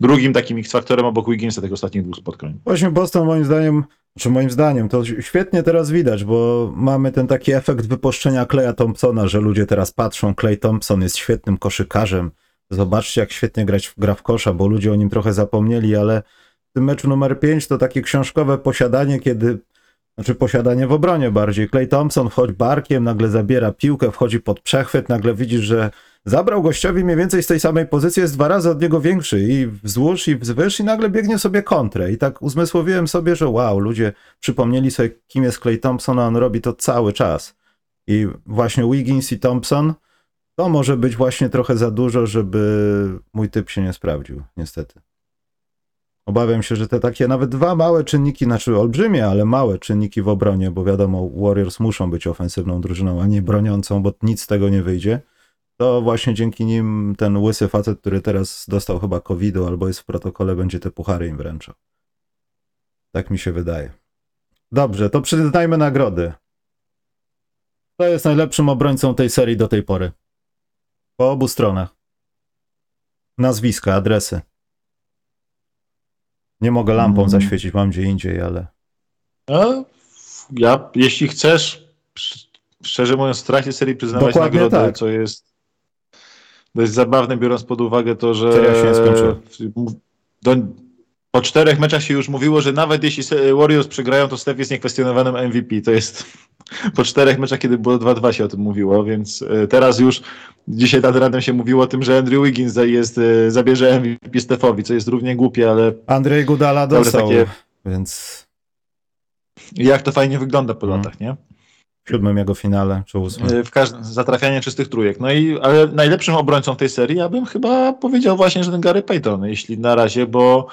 drugim takim X-faktorem obok Wigginsa tych ostatnich dwóch spotkań. Właśnie Boston moim zdaniem, czy moim zdaniem, to świetnie teraz widać, bo mamy ten taki efekt wypuszczenia Kleja Thompsona, że ludzie teraz patrzą, Clay Thompson jest świetnym koszykarzem. Zobaczcie, jak świetnie grać gra w kosza, bo ludzie o nim trochę zapomnieli, ale w tym meczu numer 5 to takie książkowe posiadanie, kiedy znaczy posiadanie w obronie bardziej. Clay Thompson wchodzi barkiem, nagle zabiera piłkę, wchodzi pod przechwyt, nagle widzisz, że zabrał gościowi mniej więcej z tej samej pozycji, jest dwa razy od niego większy i wzdłuż i wzwyż i nagle biegnie sobie kontrę. I tak uzmysłowiłem sobie, że wow, ludzie przypomnieli sobie, kim jest Clay Thompson, a on robi to cały czas. I właśnie Wiggins i Thompson to może być właśnie trochę za dużo, żeby mój typ się nie sprawdził, niestety. Obawiam się, że te takie nawet dwa małe czynniki, znaczy olbrzymie, ale małe czynniki w obronie, bo wiadomo, Warriors muszą być ofensywną drużyną, a nie broniącą, bo nic z tego nie wyjdzie. To właśnie dzięki nim ten łysy facet, który teraz dostał chyba covid albo jest w protokole, będzie te puchary im wręczał. Tak mi się wydaje. Dobrze, to przyznajmy nagrody. Kto jest najlepszym obrońcą tej serii do tej pory? Po obu stronach. Nazwiska, adresy. Nie mogę lampą mm. zaświecić, mam gdzie indziej, ale. No, ja, jeśli chcesz, szczerze mówiąc, w trakcie serii przyznawać Dokładnie nagrodę, tak. co jest dość zabawne, biorąc pod uwagę to, że. się do, po czterech meczach się już mówiło, że nawet jeśli Warriors przegrają, to Steph jest niekwestionowanym MVP. To jest po czterech meczach, kiedy było 2-2 się o tym mówiło, więc e, teraz już dzisiaj nad ranem się mówiło o tym, że Andrew Wiggins jest, e, zabierze MVP Stefowi, co jest równie głupie, ale... Andrzej Gudala dostał, takie... więc... Jak to fajnie wygląda po hmm. latach, nie? Siódmym jego finale, czy ósmym. E, w każdym, zatrafianie czystych trójek. No i, ale najlepszym obrońcą tej serii, ja bym chyba powiedział właśnie, że ten Gary Payton, jeśli na razie, bo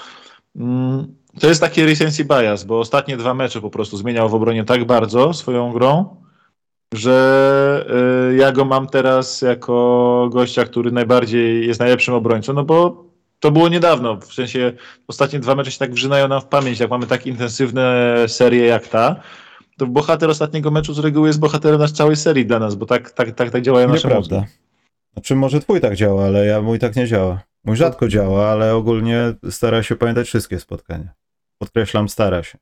mm, to jest taki recency bias, bo ostatnie dwa mecze po prostu zmieniał w obronie tak bardzo swoją grą, że y, ja go mam teraz jako gościa, który najbardziej jest najlepszym obrońcą, no bo to było niedawno, w sensie ostatnie dwa mecze się tak wrzynają nam w pamięć, jak mamy tak intensywne serie jak ta, to bohater ostatniego meczu z reguły jest bohaterem nasz całej serii dla nas, bo tak, tak, tak, tak działają nasze Nieprawda. Znaczy może twój tak działa, ale ja mój tak nie działa. Mój rzadko działa, ale ogólnie stara się pamiętać wszystkie spotkania. Podkreślam, stara się.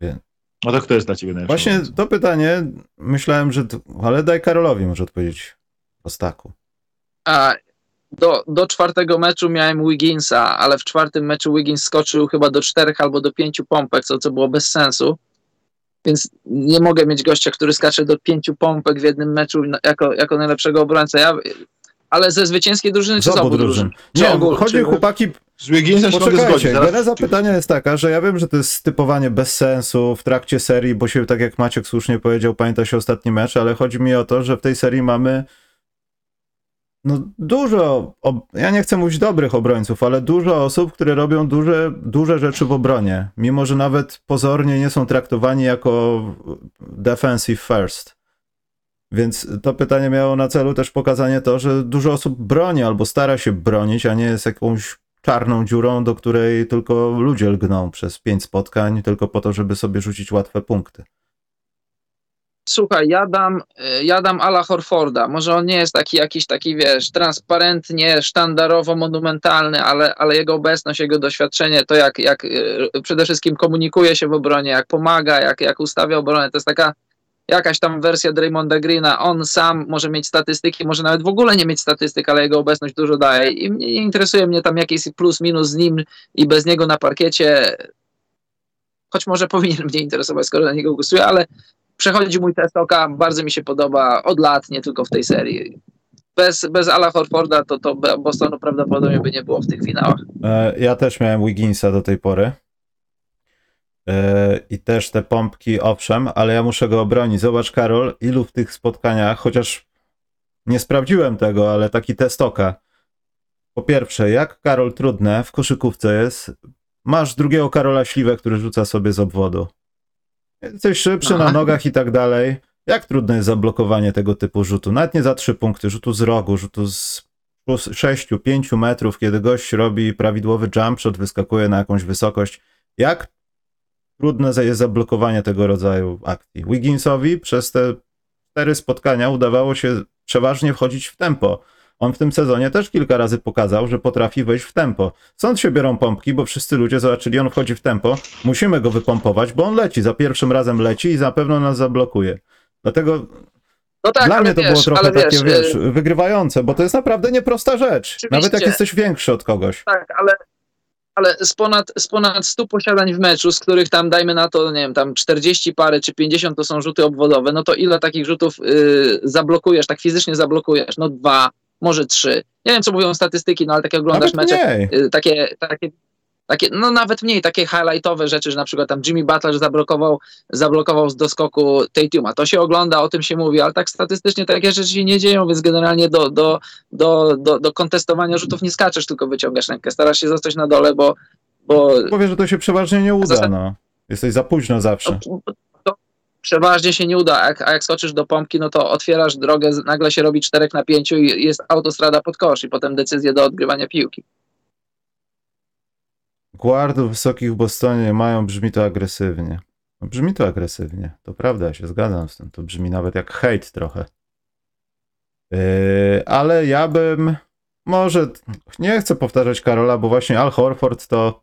Wiem. A to kto jest dla ciebie najlepszy? Właśnie to pytanie myślałem, że. Ale daj Karolowi może odpowiedzieć o staku. A do, do czwartego meczu miałem Wigginsa, ale w czwartym meczu Wiggins skoczył chyba do czterech albo do pięciu pompek, co, co było bez sensu. Więc nie mogę mieć gościa, który skacze do pięciu pompek w jednym meczu jako, jako najlepszego obrońca. Ja, ale ze zwycięskiej drużyny czy z obu drużyn? Nie, ogół, chodzi czy... chłopaki... Poczekajcie, geneza pytania jest taka, że ja wiem, że to jest stypowanie bez sensu w trakcie serii, bo się, tak jak Maciek słusznie powiedział, pamięta się ostatni mecz, ale chodzi mi o to, że w tej serii mamy no dużo, ja nie chcę mówić dobrych obrońców, ale dużo osób, które robią duże, duże rzeczy w obronie, mimo że nawet pozornie nie są traktowani jako defensive first. Więc to pytanie miało na celu też pokazanie to, że dużo osób broni albo stara się bronić, a nie jest jakąś czarną dziurą, do której tylko ludzie lgną przez pięć spotkań, tylko po to, żeby sobie rzucić łatwe punkty. Słuchaj, ja dam, y, ja dam Ala Horforda. Może on nie jest taki jakiś taki, wiesz, transparentnie, sztandarowo monumentalny, ale, ale jego obecność, jego doświadczenie, to jak, jak y, przede wszystkim komunikuje się w obronie, jak pomaga, jak, jak ustawia obronę, to jest taka jakaś tam wersja Draymonda Greena. On sam może mieć statystyki, może nawet w ogóle nie mieć statystyk, ale jego obecność dużo daje. I nie interesuje mnie tam jakiś plus, minus z nim i bez niego na parkiecie. Choć może powinien mnie interesować, skoro na niego głosuję, ale przechodzi mój test oka, bardzo mi się podoba od lat, nie tylko w tej serii. Bez, bez Ala Horforda to, to Bostonu prawdopodobnie by nie było w tych finałach. E, Ja też miałem Wigginsa do tej pory. E, I też te pompki, owszem, ale ja muszę go obronić. Zobacz, Karol, ilu w tych spotkaniach, chociaż nie sprawdziłem tego, ale taki test oka. Po pierwsze, jak Karol trudne w koszykówce jest, masz drugiego Karola Śliwę, który rzuca sobie z obwodu. Jesteś szybszy na Aha. nogach i tak dalej. Jak trudne jest zablokowanie tego typu rzutu? Nawet nie za trzy punkty, rzutu z rogu, rzutu z 6-5 metrów, kiedy gość robi prawidłowy jump shot, wyskakuje na jakąś wysokość. Jak trudne jest zablokowanie tego rodzaju akcji? Wigginsowi przez te cztery spotkania udawało się przeważnie wchodzić w tempo. On w tym sezonie też kilka razy pokazał, że potrafi wejść w tempo. Stąd się biorą pompki, bo wszyscy ludzie zobaczyli, on wchodzi w tempo. Musimy go wypompować, bo on leci. Za pierwszym razem leci i na pewno nas zablokuje. Dlatego No tak, dla mnie to wiesz, było trochę takie, wiesz, wiesz, y, wygrywające, bo to jest naprawdę nieprosta rzecz. Nawet jak jesteś większy od kogoś. Tak, ale, ale z, ponad, z ponad 100 posiadań w meczu, z których tam dajmy na to, nie wiem, tam 40 pary czy 50 to są rzuty obwodowe, no to ile takich rzutów y, zablokujesz, tak fizycznie zablokujesz? No dwa, może trzy. Nie wiem, co mówią statystyki, no ale takie oglądasz Nawet mecze, mniej. y, takie, takie, takie, no nawet mniej, takie highlightowe rzeczy, że na przykład tam Jimmy Butler zablokował, zablokował z doskoku Tatuma. To się ogląda, o tym się mówi, ale tak statystycznie takie rzeczy się nie dzieją, więc generalnie do, do, do, do, do kontestowania rzutów nie skaczesz, tylko wyciągasz rękę. Starasz się zostać na dole, bo, bo Powie, że to się przeważnie nie uda, no. Jesteś za późno zawsze. to przeważnie się nie uda, a jak, a jak skoczysz do pompki, no to otwierasz drogę, nagle się robi 4 na 5 i jest autostrada pod kosz i potem decyzja do odgrywania piłki. Guardów wysokich w Bostonie nie mają, brzmi to agresywnie. No, brzmi to agresywnie, to prawda, ja się zgadzam z tym. To brzmi nawet jak hejt trochę. Yy, ale ja bym, może, nie chcę powtarzać Karola, bo właśnie Al Horford to,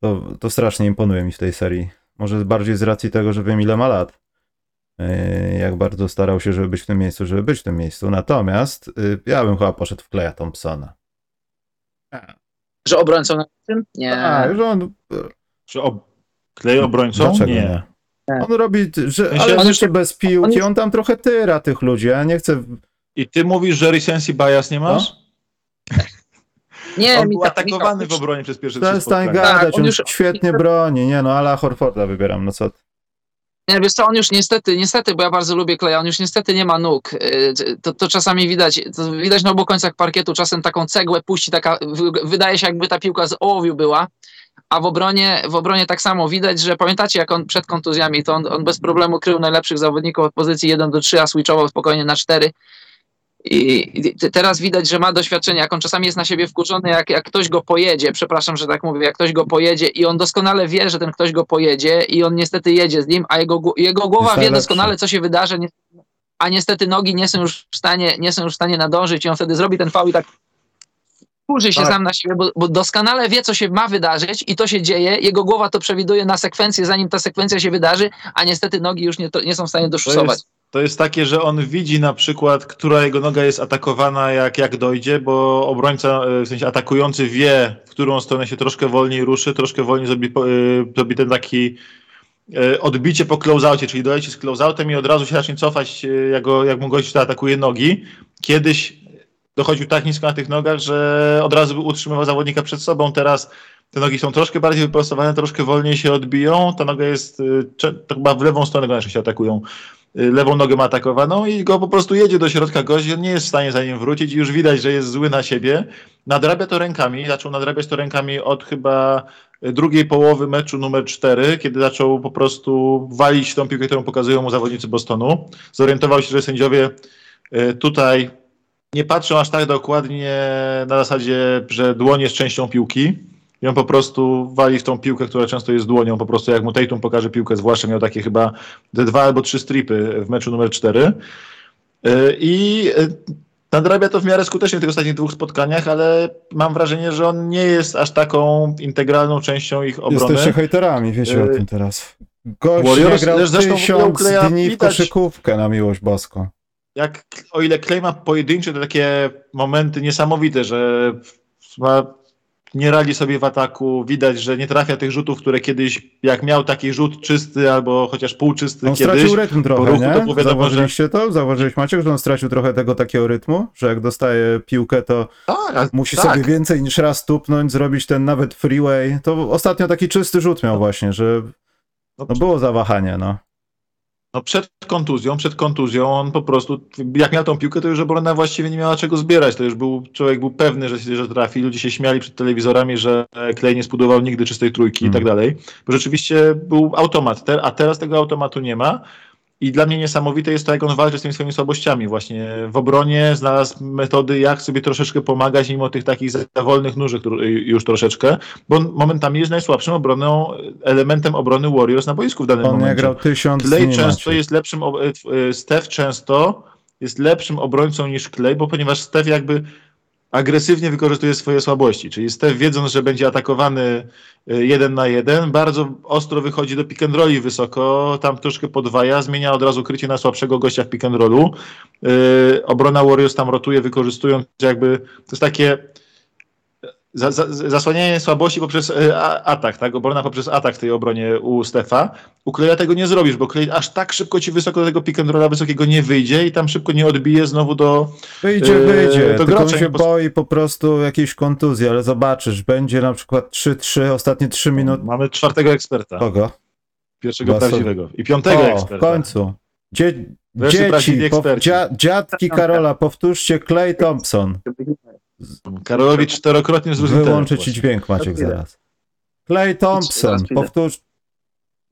to, to strasznie imponuje mi w tej serii. Może bardziej z racji tego, że wiem ile ma lat. Yy, jak bardzo starał się, żeby być w tym miejscu, żeby być w tym miejscu. Natomiast yy, ja bym chyba poszedł w Kleja Thompsona. Że obrońcą na tym? Nie. Tak, że on Czy ob... klej obrońcą? Dlaczego nie. nie? On robi, że, ale on już- bez piłki, on tam trochę tyra tych ludzi, ja nie chcę... I ty mówisz, że recency bias nie masz? Nie, On był Michał- atakowany Michał, w obronie przez pierwsze trzy Przestań spotkania. gadać, Tak, on on już- świetnie broni, nie no, ale Horforda wybieram, no co ty. Nie, wiesz co, on już niestety, niestety, bo ja bardzo lubię Kleja, on już niestety nie ma nóg. Y, To, to czasami widać, to widać na obu końcach parkietu, czasem taką cegłę puści, taka, wydaje się jakby ta piłka z ołowiu była, a w obronie, w obronie tak samo widać, że pamiętacie jak on przed kontuzjami, to on, on bez problemu krył najlepszych zawodników od pozycji 1 do 3, a switchował spokojnie na 4. I i te- teraz widać, że ma doświadczenie, jak on czasami jest na siebie wkurzony, jak, jak ktoś go pojedzie, przepraszam, że tak mówię, jak ktoś go pojedzie i on doskonale wie, że ten ktoś go pojedzie i on niestety jedzie z nim, a jego, jego głowa wie doskonale, co się wydarzy, a niestety nogi nie są już w stanie, nie są już w stanie nadążyć i on wtedy zrobi ten faul i tak wkurzy się Tak. sam na siebie, bo, bo doskonale wie, co się ma wydarzyć i to się dzieje, jego głowa to przewiduje na sekwencję, zanim ta sekwencja się wydarzy, a niestety nogi już nie, to, nie są w stanie doszusować. To jest takie, że on widzi na przykład, która jego noga jest atakowana, jak, jak dojdzie, bo obrońca, e, w sensie atakujący wie, w którą stronę się troszkę wolniej ruszy, troszkę wolniej zrobi, e, zrobi ten taki e, odbicie po closeoutie, czyli dojdzie z closeoutem i od razu się zacznie cofać, jak, go, jak mu gość atakuje nogi. Kiedyś dochodził tak nisko na tych nogach, że od razu utrzymywał zawodnika przed sobą, teraz te nogi są troszkę bardziej wyprostowane, troszkę wolniej się odbiją, ta noga jest, to chyba w lewą stronę go się atakują lewą nogę ma atakowaną i go po prostu jedzie do środka gość, on nie jest w stanie za nim wrócić i już widać, że jest zły na siebie. Nadrabia to rękami, zaczął nadrabiać to rękami od chyba drugiej połowy meczu numer 4, kiedy zaczął po prostu walić tą piłkę, którą pokazują mu zawodnicy Bostonu. Zorientował się, że sędziowie y, tutaj nie patrzą aż tak dokładnie na zasadzie, że dłoń jest częścią piłki, i on po prostu wali w tą piłkę, która często jest dłonią, po prostu jak mu Tatum pokaże piłkę, zwłaszcza miał takie chyba dwa albo trzy stripy w meczu numer cztery. Y, I y, nadrabia to w miarę skutecznie w tych ostatnich dwóch spotkaniach, ale mam wrażenie, że on nie jest aż taką integralną częścią ich obrony. Jesteście hejterami, wiecie o y, tym teraz. Gość Warriors, grał zresztą tysiąc dni w koszykówkę na miłość boską. Jak, o ile Clay ma pojedyncze takie momenty niesamowite, że ma nie radzi sobie w ataku, widać, że nie trafia tych rzutów, które kiedyś, jak miał taki rzut czysty albo chociaż półczysty on kiedyś. stracił rytm trochę, ruchu, nie? To Zauważyliście że... to? Zauważyłeś Maciek, że on stracił trochę tego takiego rytmu, że jak dostaje piłkę, to tak, musi tak. sobie więcej niż raz tupnąć, zrobić ten nawet freeway. To ostatnio taki czysty rzut miał właśnie, że no, no było zawahanie, no. No przed kontuzją, przed kontuzją on po prostu, jak miał tą piłkę, to już obrona właściwie nie miała czego zbierać. To już był, człowiek był pewny, że, że trafi. Ludzie się śmiali przed telewizorami, że Klej nie zbudował nigdy czystej trójki mm. i tak mhm. dalej. Bo rzeczywiście był automat, a teraz tego automatu nie ma. I dla mnie niesamowite jest to, jak on walczy z tymi swoimi słabościami. Właśnie w obronie znalazł metody, jak sobie troszeczkę pomagać, mimo tych takich wolnych nóżek już troszeczkę, bo momentami jest najsłabszym obroną, elementem obrony Warriors na boisku w danym on momencie. On grał tysiąc Clay często jest lepszym, e, Steph często jest lepszym obrońcą niż Clay, bo ponieważ Steph jakby agresywnie wykorzystuje swoje słabości, czyli Steph wiedząc, że będzie atakowany y, jeden na jeden, bardzo ostro wychodzi do pick and rolli wysoko, tam troszkę podwaja, zmienia od razu krycie na słabszego gościa w pick and rollu. Yy, obrona Warriors tam rotuje, wykorzystując jakby, to jest takie za, za, zasłanianie słabości poprzez e, atak, tak? Obrona poprzez atak w tej obronie u Stefa. U Kleja tego nie zrobisz, bo Klej aż tak szybko ci wysoko do tego pick and rolla wysokiego nie wyjdzie i tam szybko nie odbije znowu do Wyjdzie, e, wyjdzie. Do Tylko się boi po prostu jakiejś kontuzji, ale zobaczysz, będzie na przykład 3-3, ostatnie 3 minuty. Mamy czwartego eksperta. Kogo? Pierwszego Baso. prawdziwego. I piątego o, eksperta. w końcu. Dzie dzieci, po, dzia dziadki Karola, powtórzcie Clay Thompson. Karolowi czterokrotnie zróżnił Wyłączę ci dźwięk, Maciek, zaraz. Clay Thompson, powtórz.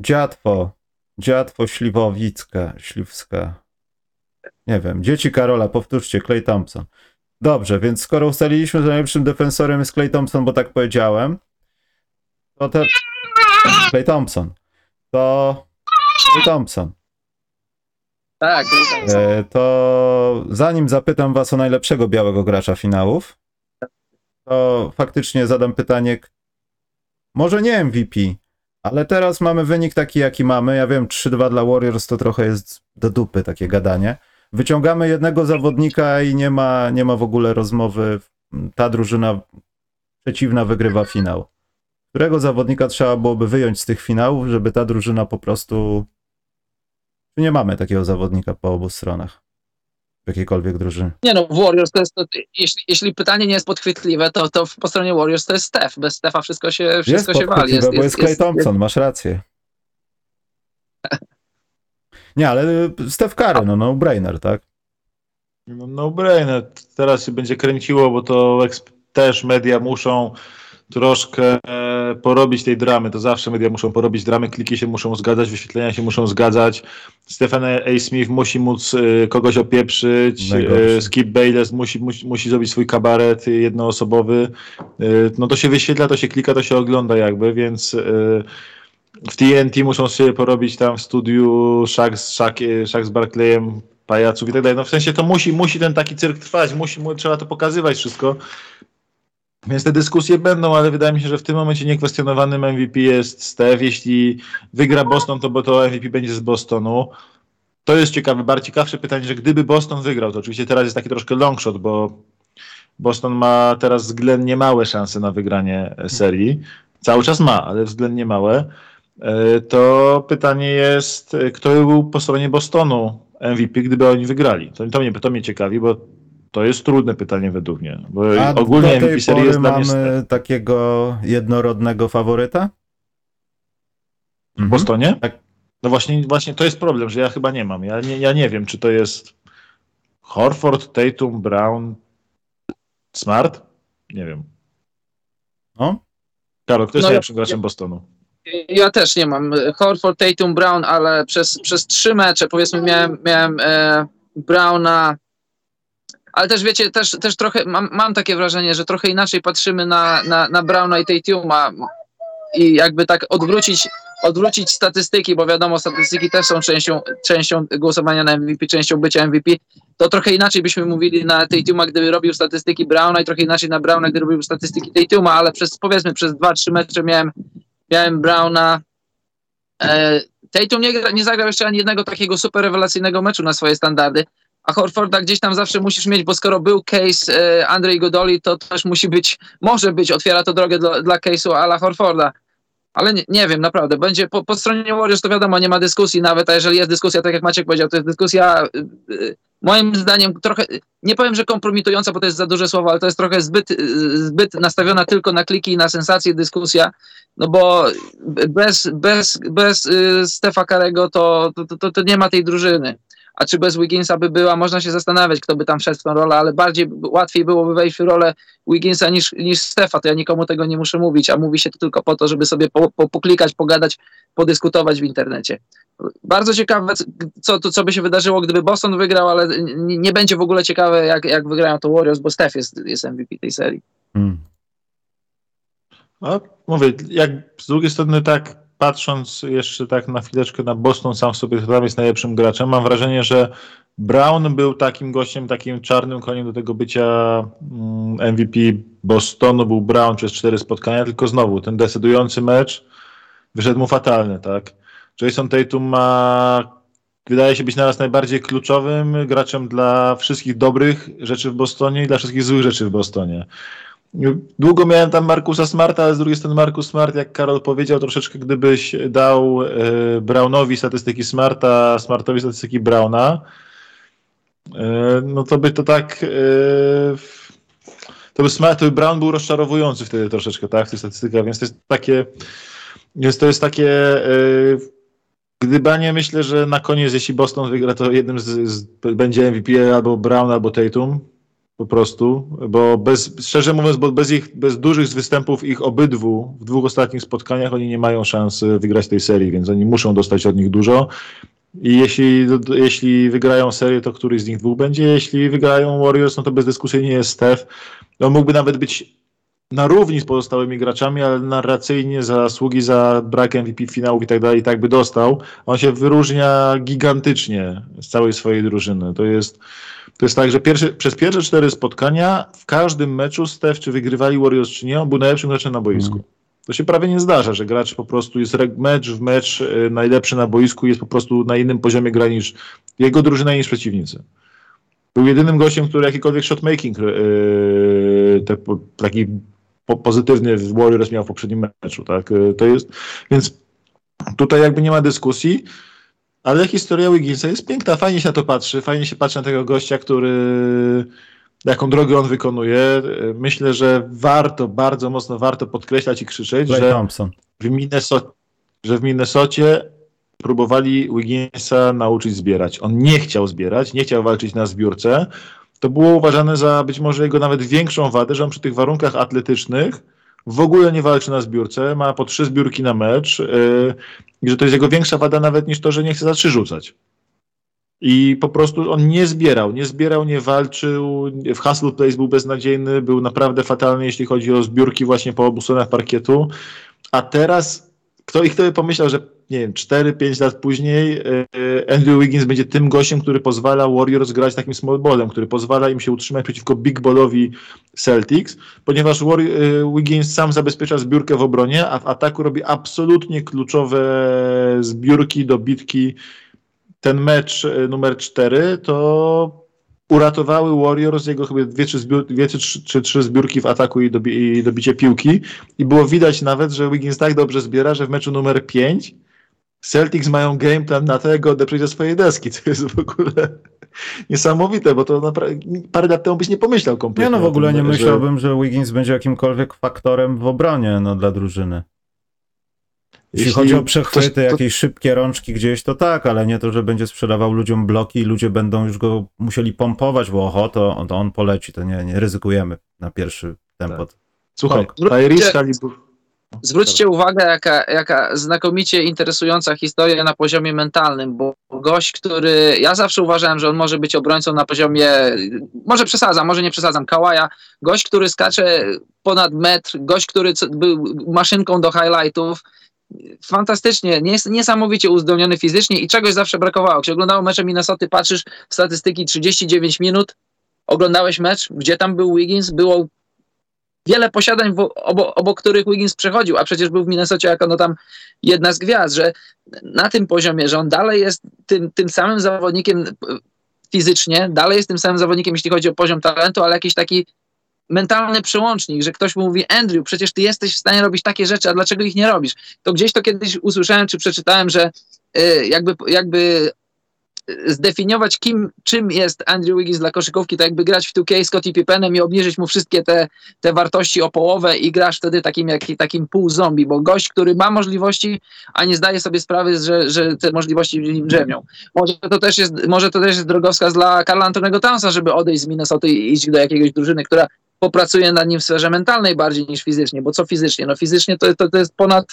Dziadwo. Dziadwo Śliwowicka, Śliwska. Nie wiem. Dzieci Karola, powtórzcie, Clay Thompson. Dobrze, więc skoro ustaliliśmy, że najlepszym defensorem jest Clay Thompson, bo tak powiedziałem, to te... Clay Thompson. To... Clay Thompson. Tak. E, to zanim zapytam was o najlepszego białego gracza finałów, to faktycznie zadam pytanie, może nie MVP, ale teraz mamy wynik taki, jaki mamy. Ja wiem, 3-2 dla Warriors to trochę jest do dupy takie gadanie. Wyciągamy jednego zawodnika i nie ma, nie ma w ogóle rozmowy. Ta drużyna przeciwna wygrywa finał. Którego zawodnika trzeba byłoby wyjąć z tych finałów, żeby ta drużyna po prostu nie mamy takiego zawodnika po obu stronach? W jakiejkolwiek drużynie. Nie no, Warriors to jest, to, jeśli, jeśli pytanie nie jest podchwytliwe, to, to po stronie Warriors to jest Steph. Bez Stefa wszystko się, wszystko jest się wali. Jest, bo jest, Clay Thompson, jest... masz rację. Nie, ale Steph Curry, no no-brainer, tak? No no-brainer. Teraz się będzie kręciło, bo to też media muszą troszkę e, porobić tej dramy. To zawsze media muszą porobić dramy, kliki się muszą zgadzać, wyświetlenia się muszą zgadzać. Stephen A. Smith musi móc e, kogoś opieprzyć. E, Skip Bayless musi, musi, musi zrobić swój kabaret jednoosobowy. No to się wyświetla, to się klika, to się ogląda jakby, więc w TNT muszą się porobić tam w studiu Shaq, Shaq, Shaq z Barclayem, pajaców i tak dalej. No w sensie to musi, musi ten taki cyrk trwać, musi, trzeba to pokazywać wszystko. Więc te dyskusje będą, ale wydaje mi się, że w tym momencie niekwestionowanym MVP jest Steph. Jeśli wygra Boston, to bo to MVP będzie z Bostonu. to jest ciekawe, bardziej ciekawsze pytanie, że gdyby Boston wygrał, to oczywiście teraz jest taki troszkę long shot, bo Boston ma teraz względnie małe szanse na wygranie serii. Cały czas ma, ale względnie małe. E, to pytanie jest, kto był po stronie Bostonu MVP, gdyby oni wygrali? To, to, mnie, to mnie ciekawi, bo to jest trudne pytanie według mnie. Bo A ogólnie do tej pory jest mnie mamy takiego jednorodnego faworyta? w Bostonie? Tak. No właśnie, właśnie to jest problem, że ja chyba nie mam. Ja nie, ja nie wiem, czy to jest Horford, Tatum, Brown, Smart? Nie wiem. No. Karol, kto jest No ja- najlepszym graczem Bostonu? Ja też nie mam. Horford, Tatum, Brown, ale przez, przez trzy mecze powiedzmy miałem, miałem e, Browna. Ale też wiecie, też, też trochę mam, mam takie wrażenie, że trochę inaczej patrzymy na, na, na Browna i Tatuma i jakby tak odwrócić, odwrócić statystyki, bo wiadomo, statystyki też są częścią, częścią głosowania na MVP, częścią bycia MVP, to trochę inaczej byśmy mówili na Tatuma, gdyby robił statystyki Browna i trochę inaczej na Browna, gdyby robił statystyki Tatuma, ale przez powiedzmy przez dwa, trzy mecze miałem miałem Browna. E, Tatum nie, nie zagrał jeszcze ani jednego takiego super rewelacyjnego meczu na swoje standardy, a Horforda gdzieś tam zawsze musisz mieć, bo skoro był case e, Andrzej Godoli, to też musi być, może być, otwiera to drogę dla, dla case'u ala Horforda. Ale nie, nie wiem, naprawdę. Będzie po, po stronie Warriors to wiadomo, nie ma dyskusji nawet, a jeżeli jest dyskusja, tak jak Maciek powiedział, to jest dyskusja y, moim zdaniem trochę, nie powiem, że kompromitująca, bo to jest za duże słowo, ale to jest trochę zbyt, y, zbyt nastawiona tylko na kliki i na sensacje dyskusja, no bo bez, bez, bez Stefa Karego to, to, to, to nie ma tej drużyny. A czy bez Wigginsa by była, można się zastanawiać, kto by tam wszedł w tą rolę, ale bardziej łatwiej byłoby wejść w rolę Wigginsa niż, niż Stefa, to ja nikomu tego nie muszę mówić, a mówi się to tylko po to, żeby sobie po, po, poklikać, pogadać, podyskutować w internecie. Bardzo ciekawe, co, to, co by się wydarzyło, gdyby Boston wygrał, ale nie, nie będzie w ogóle ciekawe, jak, jak wygrają to Warriors, bo Steph jest, jest MVP tej serii. Hmm. No, mówię, jak z drugiej strony tak patrząc jeszcze tak na chwileczkę na Boston sam sobie tam jest najlepszym graczem, mam wrażenie, że Brown był takim gościem, takim czarnym koniem do tego bycia mm, MVP Bostonu, był Brown przez cztery spotkania, tylko znowu ten decydujący mecz wyszedł mu fatalny, tak? Jason Tatum ma wydaje się być naraz najbardziej kluczowym graczem dla wszystkich dobrych rzeczy w Bostonie i dla wszystkich złych rzeczy w Bostonie. Długo miałem tam Markusa Smarta, ale z drugiej strony Markus Smart, jak Karol powiedział, troszeczkę gdybyś dał e, Brownowi statystyki Smarta, Smartowi statystyki Browna, e, no to by to tak e, to by, Smart, to by Brown był rozczarowujący wtedy troszeczkę, tak, w tych statystykach, więc to jest takie więc to jest takie gdybanie, myślę, że na koniec, jeśli Boston wygra, to jednym z, z będzie MVP albo Brown, albo Tatum, po prostu, bo bez, szczerze mówiąc, bo bez, ich, bez dużych występów ich obydwu w dwóch ostatnich spotkaniach oni nie mają szans wygrać tej serii, więc oni muszą dostać od nich dużo. I jeśli, jeśli wygrają serię, to któryś z nich dwóch będzie. Jeśli wygrają Warriors, no to bezdyskusyjnie jest Steph. On mógłby nawet być na równi z pozostałymi graczami, ale narracyjnie zasługi za brak MVP finałów i tak dalej, i tak by dostał. On się wyróżnia gigantycznie z całej swojej drużyny. To jest, to jest tak, że przez pierwsze cztery spotkania w każdym meczu Steph, czy wygrywali Warriors, czy nie, on był najlepszym graczem na boisku. To się prawie nie zdarza, że gracz po prostu jest mecz w mecz y, najlepszy na boisku, jest po prostu na innym poziomie gra niż jego drużyna niż przeciwnicy. Był jedynym gościem, który jakikolwiek shotmaking yy, te, taki po, pozytywny Warriors miał w poprzednim meczu, tak? Yy, to jest, więc tutaj jakby nie ma dyskusji, ale historia Wigginsa jest piękna, fajnie się na to patrzy, fajnie się patrzy na tego gościa, który jaką drogę on wykonuje. Myślę, że warto, bardzo mocno warto podkreślać i krzyczeć, że Thompson. w, Minnesocie, że w Minnesocie próbowali Wigginsa nauczyć zbierać. On nie chciał zbierać, nie chciał walczyć na zbiórce. To było uważane za być może jego nawet większą wadę, że on przy tych warunkach atletycznych w ogóle nie walczy na zbiórce, ma po trzy zbiórki na mecz yy, i że to jest jego większa wada nawet niż to, że nie chce za trzy rzucać. I po prostu on nie zbierał, nie zbierał, nie walczył. W Hustle Place był beznadziejny, był naprawdę fatalny, jeśli chodzi o zbiórki właśnie po obu stronach parkietu. A teraz kto ich kto by pomyślał, że nie wiem, 4-5 lat później e, Andrew Wiggins będzie tym gościem, który pozwala Warriors grać takim small ballem, który pozwala im się utrzymać przeciwko big ballowi Celtics, ponieważ e, Wiggins sam zabezpiecza zbiórkę w obronie, a w ataku robi absolutnie kluczowe zbiórki, dobitki. ten mecz numer 4 to uratowały Warriors jego chyba dwie czy, zbiór, dwie czy, trzy, czy trzy zbiórki w ataku i, dobi, i dobicie piłki i było widać nawet, że Wiggins tak dobrze zbiera, że w meczu numer 5 Celtics mają game plan na to, jak go odeprzeć ze swojej deski, co jest w ogóle niesamowite, bo to parę lat temu byś nie pomyślał kompletnie. Ja no w ogóle tym, nie że... myślałbym, że Wiggins będzie jakimkolwiek faktorem w obronie no, dla drużyny. Jeśli, Jeśli chodzi o przechwyty, to, to... jakieś szybkie rączki gdzieś, to tak, ale nie to, że będzie sprzedawał ludziom bloki i ludzie będą już go musieli pompować, bo oho, to, to on poleci, to nie, nie ryzykujemy na pierwszy tempo. Tak. Słuchaj, Tyrese Zwróćcie uwagę, jaka, jaka znakomicie interesująca historia na poziomie mentalnym, bo gość, który. Ja zawsze uważałem, że on może być obrońcą na poziomie. Może przesadzam, może nie przesadzam. Kałaja. Gość, który skacze ponad metr, gość, który był maszynką do highlightów. Fantastycznie, nies niesamowicie uzdolniony fizycznie i czegoś zawsze brakowało. Się oglądało mecze Minnesoty, patrzysz statystyki 39 minut, oglądałeś mecz, gdzie tam był Wiggins, było wiele posiadań, obok, obok których Wiggins przechodził, a przecież był w Minnesocie jako no tam jedna z gwiazd, że na tym poziomie, że on dalej jest tym, tym samym zawodnikiem fizycznie, dalej jest tym samym zawodnikiem, jeśli chodzi o poziom talentu, ale jakiś taki mentalny przełącznik, że ktoś mu mówi, Andrew, przecież ty jesteś w stanie robić takie rzeczy, a dlaczego ich nie robisz? To gdzieś to kiedyś usłyszałem, czy przeczytałem, że y, jakby, jakby zdefiniować, kim, czym jest Andrew Wiggins dla koszykówki, to jakby grać w 2K Scottie Pippenem i obniżyć mu wszystkie te, te wartości o połowę i grasz wtedy takim, jak, takim pół zombie, bo gość, który ma możliwości, a nie zdaje sobie sprawy, że, że te możliwości w nim drzemią. Może to też jest, może to też jest drogowskaz dla Karla Antonego Townsa, żeby odejść z Minnesota i iść do jakiegoś drużyny, która popracuje nad nim w sferze mentalnej bardziej niż fizycznie, bo co fizycznie? No fizycznie to, to, to jest ponad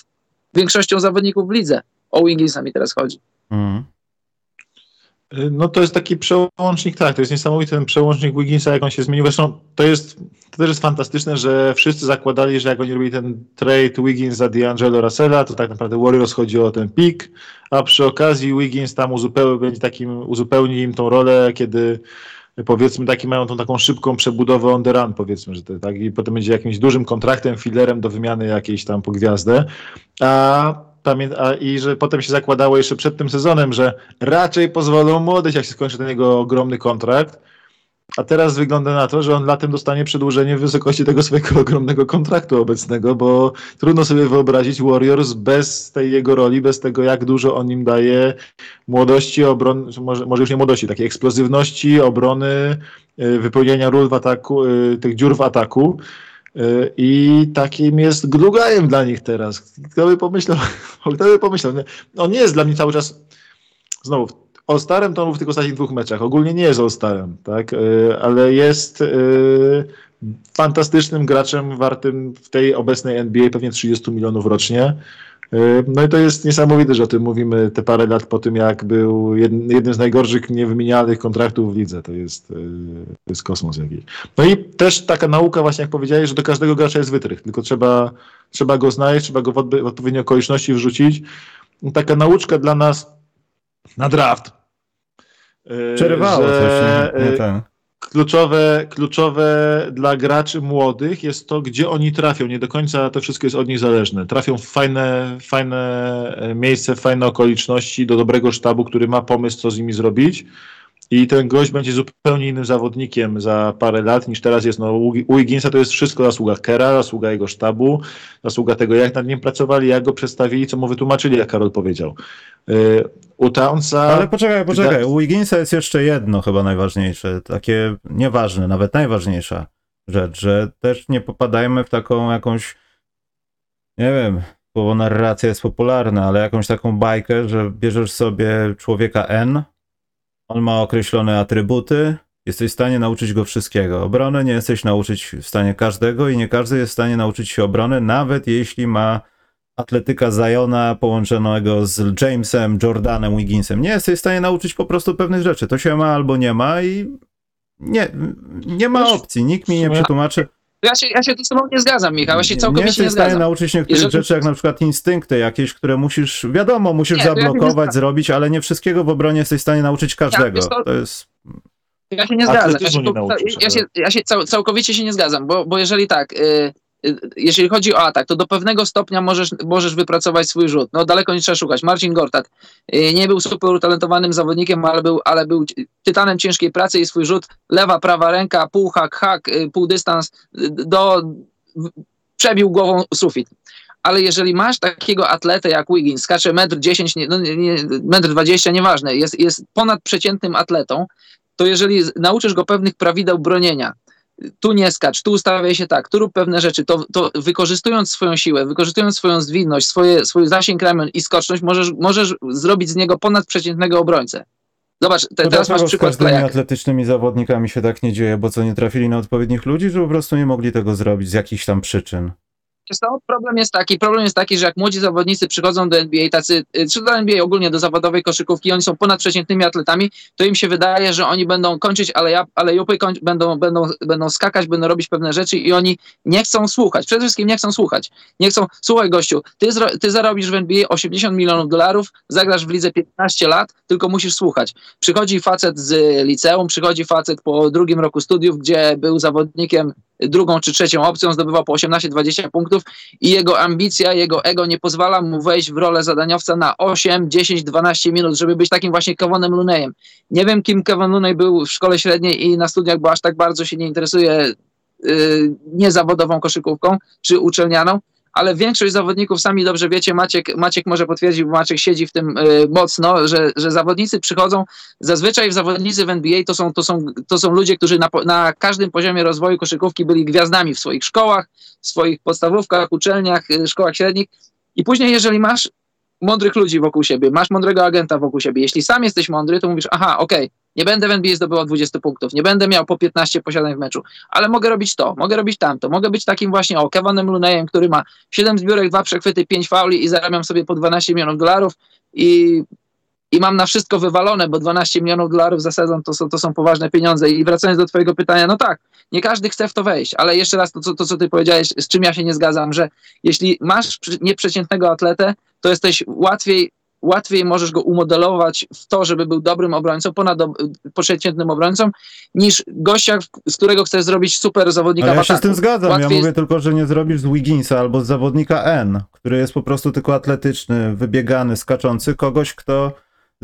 większością zawodników w lidze. O Wigginsa mi teraz chodzi. Mm. No to jest taki przełącznik, tak, to jest niesamowity ten przełącznik Wigginsa, jak on się zmienił. Zresztą to jest, to też jest fantastyczne, że wszyscy zakładali, że jak oni robili ten trade Wiggins za D'Angelo Russella, to tak naprawdę Warriors chodzi o ten pik, a przy okazji Wiggins tam uzupełni, będzie takim, uzupełni im tą rolę, kiedy powiedzmy taki mają tą taką szybką przebudowę on the run, powiedzmy, że to, tak, i potem będzie jakimś dużym kontraktem, filerem do wymiany jakiejś tam po gwiazdę. A i że potem się zakładało jeszcze przed tym sezonem, że raczej pozwolą młodych, jak się skończy ten jego ogromny kontrakt. A teraz wygląda na to, że on latem dostanie przedłużenie w wysokości tego swojego ogromnego kontraktu obecnego, bo trudno sobie wyobrazić Warriors bez tej jego roli, bez tego, jak dużo on im daje młodości, obron, może, może już nie młodości, takiej eksplozywności, obrony, y, wypełnienia ról w ataku, y, tych dziur w ataku. I takim jest glugajem dla nich teraz. Kto by pomyślał? Kto by pomyślał? On nie jest dla mnie cały czas. Znowu, o starym to w tych ostatnich dwóch meczach. Ogólnie nie jest o starym, tak? Y, ale jest y, fantastycznym graczem wartym w tej obecnej NBA pewnie 30 milionów rocznie. E, no i to jest niesamowite, że o tym mówimy te parę lat po tym, jak był jednym z najgorszych niewymienialnych kontraktów w lidze. To jest, e, to jest kosmos jakiś. No i też taka nauka właśnie, jak powiedziałeś, że do każdego gracza jest wytrych, tylko trzeba, trzeba go znaleźć, trzeba go w, w odpowiednie okoliczności wrzucić. Taka nauczka dla nas na draft. E, Przerywało że, coś, nie, nie kluczowe, kluczowe dla graczy młodych jest to, gdzie oni trafią. Nie do końca to wszystko jest od nich zależne. Trafią w fajne, fajne e, miejsce, w fajne okoliczności, do dobrego sztabu, który ma pomysł, co z nimi zrobić. I ten gość będzie zupełnie innym zawodnikiem za parę lat niż teraz jest. No, u Wigginsa to jest wszystko zasługa Kera, zasługa jego sztabu, zasługa tego, jak nad nim pracowali, jak go przedstawili, co mu wytłumaczyli, jak Karol powiedział. Y, u Townsa... Ale poczekaj, poczekaj. U Wigginsa jest jeszcze jedno chyba najważniejsze, takie nieważne, nawet najważniejsza rzecz, że też nie popadajmy w taką jakąś, nie wiem, słowo narracja jest popularna, ale jakąś taką bajkę, że bierzesz sobie człowieka N, on ma określone atrybuty, jesteś w stanie nauczyć go wszystkiego. Obrony nie jesteś nauczyć w stanie każdego i nie każdy jest w stanie nauczyć się obrony, nawet jeśli ma atletyka Zajona połączonego z Jamesem, Jordanem, Wigginsem. Nie jesteś w stanie nauczyć po prostu pewnych rzeczy. To się ma albo nie ma i nie, nie ma opcji. Nikt mi nie przetłumaczy. Ja się, ja się tu z tobą nie zgadzam, Michał. Ja się całkowicie nie jesteś nie w stanie nauczyć niektórych Jeżeli... rzeczy, jak na przykład instynkty jakieś, które musisz, wiadomo, musisz nie, zablokować, ja zrobić, ale nie wszystkiego w obronie jesteś w stanie nauczyć każdego. Ja, to... to jest... Ja się nie zgadzam. Ja się, ja się, ja się cał, całkowicie się nie zgadzam, bo, bo jeżeli tak, y, jeżeli chodzi o atak, to do pewnego stopnia możesz, możesz wypracować swój rzut. No daleko nie trzeba szukać. Marcin Gortat nie był super utalentowanym zawodnikiem, ale był, ale był tytanem ciężkiej pracy i swój rzut lewa, prawa ręka, pół hak, hak, pół dystans do przebił głową sufit ale jeżeli masz takiego atletę jak Wiggins, skacze metr 10, no, metr 20, nieważne, jest, jest ponadprzeciętnym atletą, to jeżeli nauczysz go pewnych prawideł bronienia, tu nie skacz, tu ustawiaj się tak, tu rób pewne rzeczy, to, to wykorzystując swoją siłę, wykorzystując swoją zwinność, swoje, swój zasięg ramion i skoczność, możesz, możesz zrobić z niego ponadprzeciętnego obrońcę. Zobacz, te, teraz masz przykład z każdymi atletycznymi zawodnikami się tak nie dzieje, bo co, nie trafili na odpowiednich ludzi, że po prostu nie mogli tego zrobić z jakichś tam przyczyn. Co, problem jest taki, problem jest taki, że jak młodzi zawodnicy przychodzą do NBA, tacy, y, czy do NBA ogólnie, do zawodowej koszykówki, oni są ponadprzeciętnymi atletami, to im się wydaje, że oni będą kończyć, ale, ale jupy koń, będą, będą, będą skakać, będą robić pewne rzeczy i oni nie chcą słuchać. Przede wszystkim nie chcą słuchać. Nie chcą, słuchaj gościu, ty, zro, ty zarobisz w NBA 80 milionów dolarów, zagrasz w lidze 15 lat, tylko musisz słuchać. Przychodzi facet z liceum, przychodzi facet po drugim roku studiów, gdzie był zawodnikiem drugą czy trzecią opcją, zdobywał po 18-20 punktów i jego ambicja, jego ego nie pozwala mu wejść w rolę zadaniowca na 8, 10, 12 minut, żeby być takim właśnie Kevonem Lunejem. Nie wiem, kim Kevin Lunej był w szkole średniej i na studiach, bo aż tak bardzo się nie interesuje yy, niezawodową koszykówką czy uczelnianą, ale większość zawodników, sami dobrze wiecie, Maciek, Maciek może potwierdzić, bo Maciek siedzi w tym y, mocno, że, że zawodnicy przychodzą, zazwyczaj zawodnicy w NBA to są, to są, to są ludzie, którzy na, na każdym poziomie rozwoju koszykówki byli gwiazdami w swoich szkołach, w swoich podstawówkach, uczelniach, y, szkołach średnich. I później jeżeli masz mądrych ludzi wokół siebie, masz mądrego agenta wokół siebie, jeśli sam jesteś mądry, to mówisz, aha, okej, okay, nie będę w NBA zdobywał 20 punktów, nie będę miał po 15 posiadań w meczu, ale mogę robić to, mogę robić tamto, mogę być takim właśnie, o, Kevanem Lunejem, który ma 7 zbiórek, 2 przechwyty, 5 fauli i zarabiam sobie po 12 milionów dolarów i, i mam na wszystko wywalone, bo 12 milionów dolarów za sezon to są, to są poważne pieniądze. I wracając do twojego pytania, no tak, nie każdy chce w to wejść, ale jeszcze raz to, co, to, co ty powiedziałeś, z czym ja się nie zgadzam, że jeśli masz nieprzeciętnego atletę, to jesteś łatwiej łatwiej możesz go umodelować w to, żeby był dobrym obrońcą, ponad przeciętnym obrońcą, niż gościa, z którego chcesz zrobić super zawodnika Ale ja się z tym zgadzam. Łatwiej ja mówię jest... tylko, że nie zrobisz z Wigginsa albo z zawodnika N, który jest po prostu tylko atletyczny, wybiegany, skaczący, kogoś, kto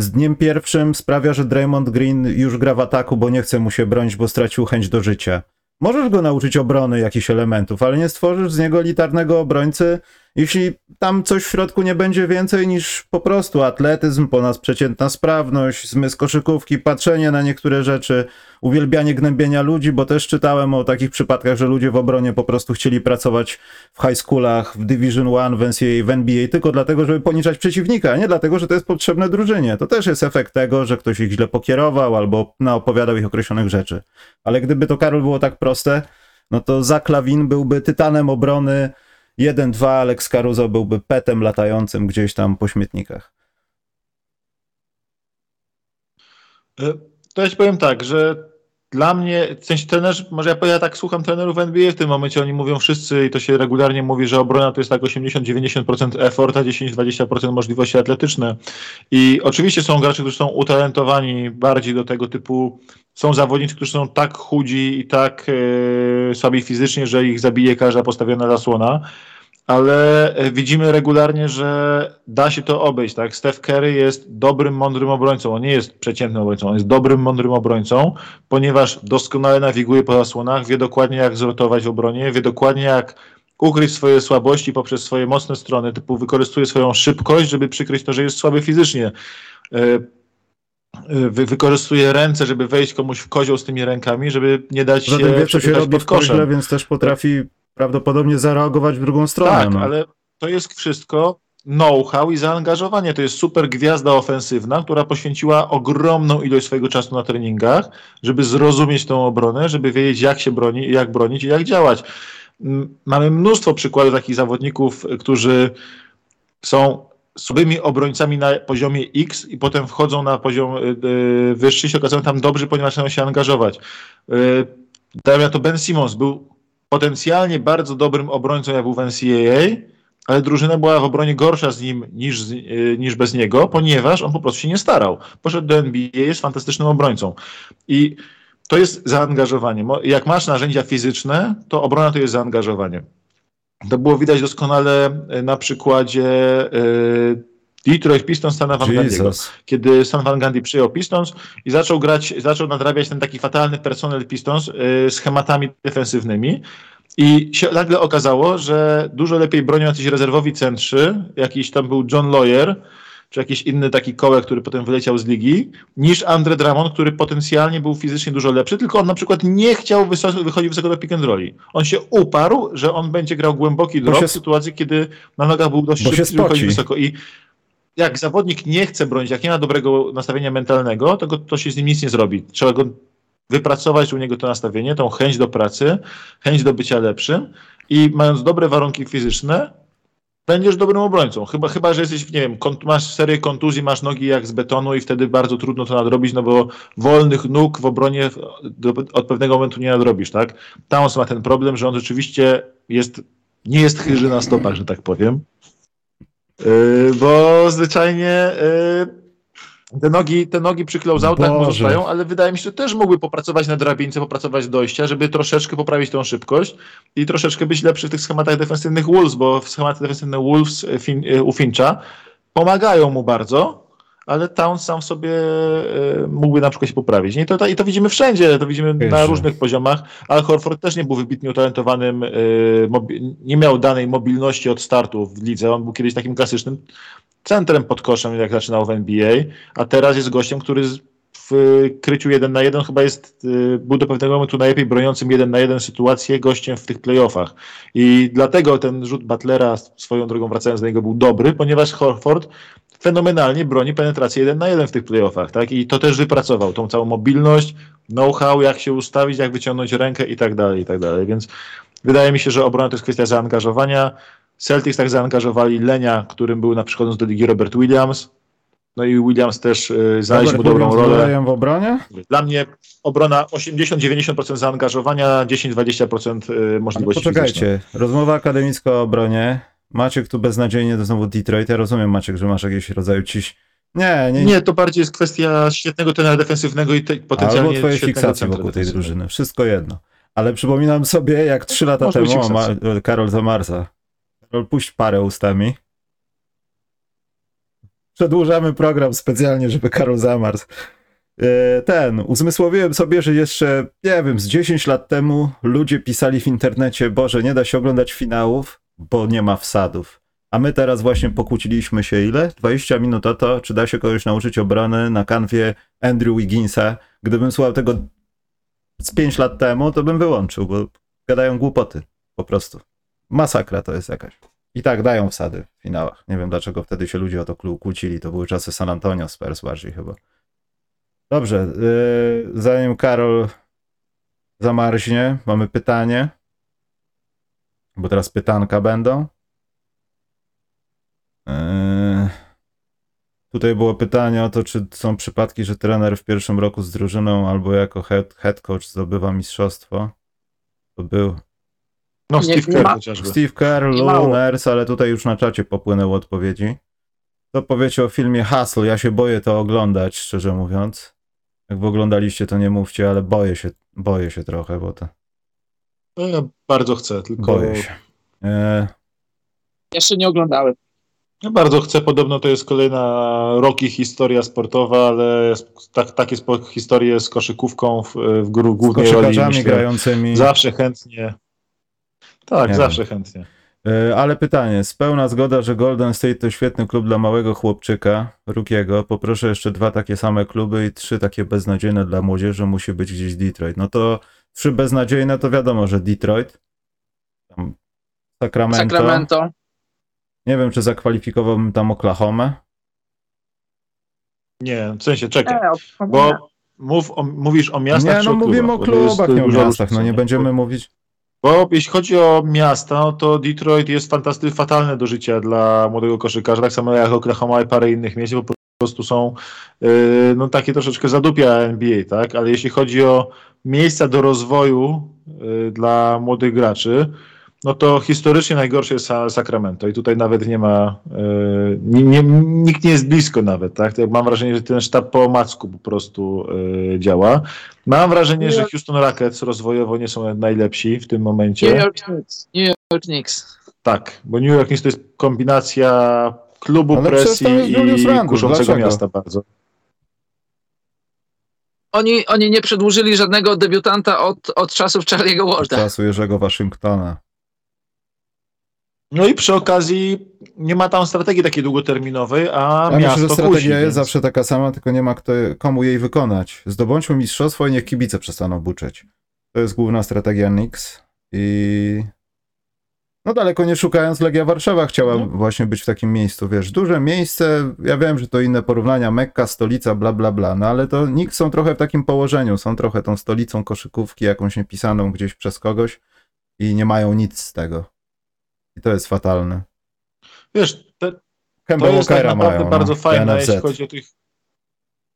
z dniem pierwszym sprawia, że Draymond Green już gra w ataku, bo nie chce mu się bronić, bo stracił chęć do życia. Możesz go nauczyć obrony jakichś elementów, ale nie stworzysz z niego elitarnego obrońcy, jeśli tam coś w środku nie będzie więcej niż po prostu atletyzm, ponadprzeciętna sprawność, zmysł koszykówki, patrzenie na niektóre rzeczy, uwielbianie gnębienia ludzi, bo też czytałem o takich przypadkach, że ludzie w obronie po prostu chcieli pracować w high schoolach, w Division One, w NCAA, w NBA tylko dlatego, żeby poniczać przeciwnika, a nie dlatego, że to jest potrzebne drużynie. To też jest efekt tego, że ktoś ich źle pokierował albo naopowiadał ich określonych rzeczy. Ale gdyby to, Karol, było tak proste, no to Zaklawin byłby tytanem obrony 1-2 Alex Caruso byłby petem latającym gdzieś tam po śmietnikach. E, to ja ci powiem tak, że dla mnie, w sensie może ja, ja tak słucham trenerów NBA w tym momencie, oni mówią wszyscy i to się regularnie mówi, że obrona to jest tak 80-90% effort, a 10-20% możliwości atletyczne. I oczywiście są gracze, którzy są utalentowani bardziej do tego typu, są zawodnicy, którzy są tak chudzi i tak e, słabi fizycznie, że ich zabije każda postawiona zasłona ale e, widzimy regularnie, że da się to obejść. Tak? Steph Curry jest dobrym, mądrym obrońcą. On nie jest przeciętnym obrońcą, on jest dobrym, mądrym obrońcą, ponieważ doskonale nawiguje po zasłonach, wie dokładnie jak zrotować w obronie, wie dokładnie jak ukryć swoje słabości poprzez swoje mocne strony, typu wykorzystuje swoją szybkość, żeby przykryć to, że jest słaby fizycznie. E, e, wy, wykorzystuje ręce, żeby wejść komuś w kozioł z tymi rękami, żeby nie dać Zatem się wie, co się robi pod koszem. więc też potrafi prawdopodobnie zareagować w drugą stronę. Tak, no. ale to jest wszystko know-how i zaangażowanie. To jest super gwiazda ofensywna, która poświęciła ogromną ilość swojego czasu na treningach, żeby zrozumieć tą obronę, żeby wiedzieć, jak się broni, jak bronić i jak działać. Mamy mnóstwo przykładów takich zawodników, którzy są słabymi obrońcami na poziomie X i potem wchodzą na poziom y, y, wyższy i się okazują tam dobrzy, ponieważ chcą się angażować. Y, Dałem to Ben Simmons, był potencjalnie bardzo dobrym obrońcą, jak był w NCAA, ale drużyna była w obronie gorsza z nim niż, y, niż bez niego, ponieważ on po prostu się nie starał. Poszedł do NBA, jest fantastycznym obrońcą. I to jest zaangażowanie. Jak masz narzędzia fizyczne, to obrona to jest zaangażowanie. To było widać doskonale na przykładzie Detroit Pistons Stana Van Gundy'ego. Kiedy Stan Van Gundy przyjął Pistons i zaczął grać, zaczął nadrabiać ten taki fatalny personel Pistons schematami defensywnymi i się nagle okazało, że dużo lepiej bronią jacyś rezerwowi centrzy, jakiś tam był John Lawyer, czy jakiś inny taki kołek, który potem wyleciał z ligi, niż Andre Drummond, który potencjalnie był fizycznie dużo lepszy, tylko on na przykład nie chciał wychodzić wysoko do pick and rolli. On się uparł, że on będzie grał głęboki drop w sytuacji, kiedy na nogach był dość szybki, wychodzić wysoko. I jak zawodnik nie chce bronić, jak nie ma dobrego nastawienia mentalnego, to, go, to się z nim nic nie zrobi. Trzeba go wypracować u niego to nastawienie, tą chęć do pracy, chęć do bycia lepszym i mając dobre warunki fizyczne, będziesz dobrym obrońcą. Chyba, chyba że jesteś, nie wiem, masz serię kontuzji, masz nogi jak z betonu i wtedy bardzo trudno to nadrobić, no bo wolnych nóg w obronie do, od pewnego momentu nie nadrobisz, tak? Towns ma ten problem, że on rzeczywiście jest, nie jest chyży na stopach, że tak powiem. Yy, bo zwyczajnie yy, te nogi, te nogi przy closeoutach może zostają, ale wydaje mi się, że też mógłby popracować na drabince, popracować dojścia, żeby troszeczkę poprawić tą szybkość i troszeczkę być lepszy w tych schematach defensywnych Wolves, bo w schematach defensywnych Wolves e, fin, u Fincha pomagają mu bardzo, ale Town sam w sobie e, mógłby na przykład się poprawić. I to, I to widzimy wszędzie, to widzimy na różnych poziomach. Al Horford też nie był wybitnie utalentowanym, nie miał danej mobilności od startu w lidze. On był kiedyś takim klasycznym centrem pod koszem, jak zaczynał w NBA, a teraz jest gościem, który w kryciu 1 na 1 chyba jest, y, był do pewnego momentu najlepiej broniącym 1 na 1 sytuację gościem w tych playoffach. I dlatego ten rzut Butlera, swoją drogą wracając do niego, był dobry, ponieważ Horford fenomenalnie broni penetrację 1 na 1 w tych playoffach, tak? I to też wypracował, tą całą mobilność, know-how, jak się ustawić, jak wyciągnąć rękę i tak dalej, i tak dalej. Więc wydaje mi się, że obrona to jest kwestia zaangażowania, Celtics tak zaangażowali Lenia, którym był na przykład do ligi Robert Williams. No i Williams też y, znaleźć mu dobrą rolę. w obronie? Dla mnie obrona 80-90% zaangażowania, 10-20% y, możliwości Poczekajcie, fizyczne. rozmowa akademicka o obronie. Maciek tu beznadziejnie to znowu Detroit. Ja rozumiem, Maciek, że masz jakieś rodzaju ciś... Nie, nie, nie. to bardziej jest kwestia świetnego tenera defensywnego i te, potencjalnie Albo twojej fiksacji wokół tej drużyny. Wszystko jedno. Ale przypominam sobie, jak trzy lata Może temu ma, Karol Zamarza puść parę ustami. Przedłużamy program specjalnie, żeby Karol zamarzł. E, ten, uzmysłowiłem sobie, że jeszcze, nie wiem, z 10 lat temu ludzie pisali w internecie, Boże, nie da się oglądać finałów, bo nie ma wsadów. A my teraz właśnie pokłóciliśmy się ile? 20 minut o to, czy da się kogoś nauczyć obrony na kanwie Andrew Wigginsa. Gdybym słuchał tego z 5 lat temu, to bym wyłączył, bo gadają głupoty, po prostu. Masakra to jest jakaś. I tak dają wsady w finałach. Nie wiem dlaczego wtedy się ludzie o to kłócili. To były czasy San Antonio Spurs bardziej chyba. Dobrze, yy, zanim Karol zamarznie, mamy pytanie. Bo teraz pytanka będą. Yy, tutaj było pytanie o to, czy są przypadki, że trener w pierwszym roku z drużyną albo jako head, head coach zdobywa mistrzostwo. To był no, Steve Kerr chociażby. Steve Kerr, Luners, ale tutaj już na czacie popłynęły odpowiedzi. Co powiecie o filmie Hustle? Ja się boję to oglądać, szczerze mówiąc. Jak wy oglądaliście, to nie mówcie, ale boję się, boję się trochę, bo to... No, ja bardzo chcę, tylko... Boję się. E... Jeszcze nie oglądałem. Ja bardzo chcę, podobno to jest kolejna roki historia sportowa, ale tak, takie historie z koszykówką w, w głównej z roli. Myślę, grającymi. Zawsze chętnie. Tak, nie zawsze wiem. chętnie. E, ale pytanie, spełna zgoda, że Golden State to świetny klub dla małego chłopczyka, Rukiego. Poproszę jeszcze dwa takie same kluby i trzy takie beznadziejne dla młodzieży. Musi być gdzieś Detroit. No to trzy beznadziejne to wiadomo, że Detroit. Tam Sacramento. Sacramento. Nie wiem, czy zakwalifikowałbym tam Oklahoma. Nie, w sensie czekaj. bo mów o, mówisz o miastach. Nie, no mówimy o klubach, nie o miastach. No nie będziemy mówić. Bo jeśli chodzi o miasta, no to Detroit jest fantastycznie fatalne do życia dla młodego koszykarza, tak samo jak Oklahoma i parę innych miejsc, bo po prostu są yy, no, takie troszeczkę zadupia NBA, tak? Ale jeśli chodzi o miejsca do rozwoju yy, dla młodych graczy, no to historycznie najgorsze jest Sacramento i tutaj nawet nie ma, yy, nie, nie, nikt nie jest blisko nawet, tak? Mam wrażenie, że ten sztab po omacku po prostu yy, działa. Mam wrażenie, że Houston Rockets rozwojowo nie są najlepsi w tym momencie. Nie, nie, York Knicks. Tak, bo New York Knicks to jest kombinacja klubu, Ale presji i Randle, kuszącego dlaczego? miasta bardzo. Oni, oni nie przedłużyli żadnego debiutanta od, od czasów Charlie'ego Od Warda. czasu Jerzego Waszyngtona. No i przy okazji nie ma tam strategii takiej długoterminowej, a Ja miasto myślę, że strategia kusi, jest więc... zawsze taka sama, tylko nie ma kto, komu jej wykonać. Zdobądźmy mistrzostwo i niech kibice przestaną buczeć. To jest główna strategia Knicks i no daleko nie szukając, Legia Warszawa chciała No. właśnie być w takim miejscu, wiesz, duże miejsce, ja wiem, że to inne porównania, Mekka, stolica, bla, bla, bla, no ale to Knicks są trochę w takim położeniu, są trochę tą stolicą koszykówki, jakąś niepisaną gdzieś przez kogoś i nie mają nic z tego. I to jest fatalne. Wiesz, te, to jest tak naprawdę mają, bardzo no, fajne, NFZ. jeśli chodzi o tych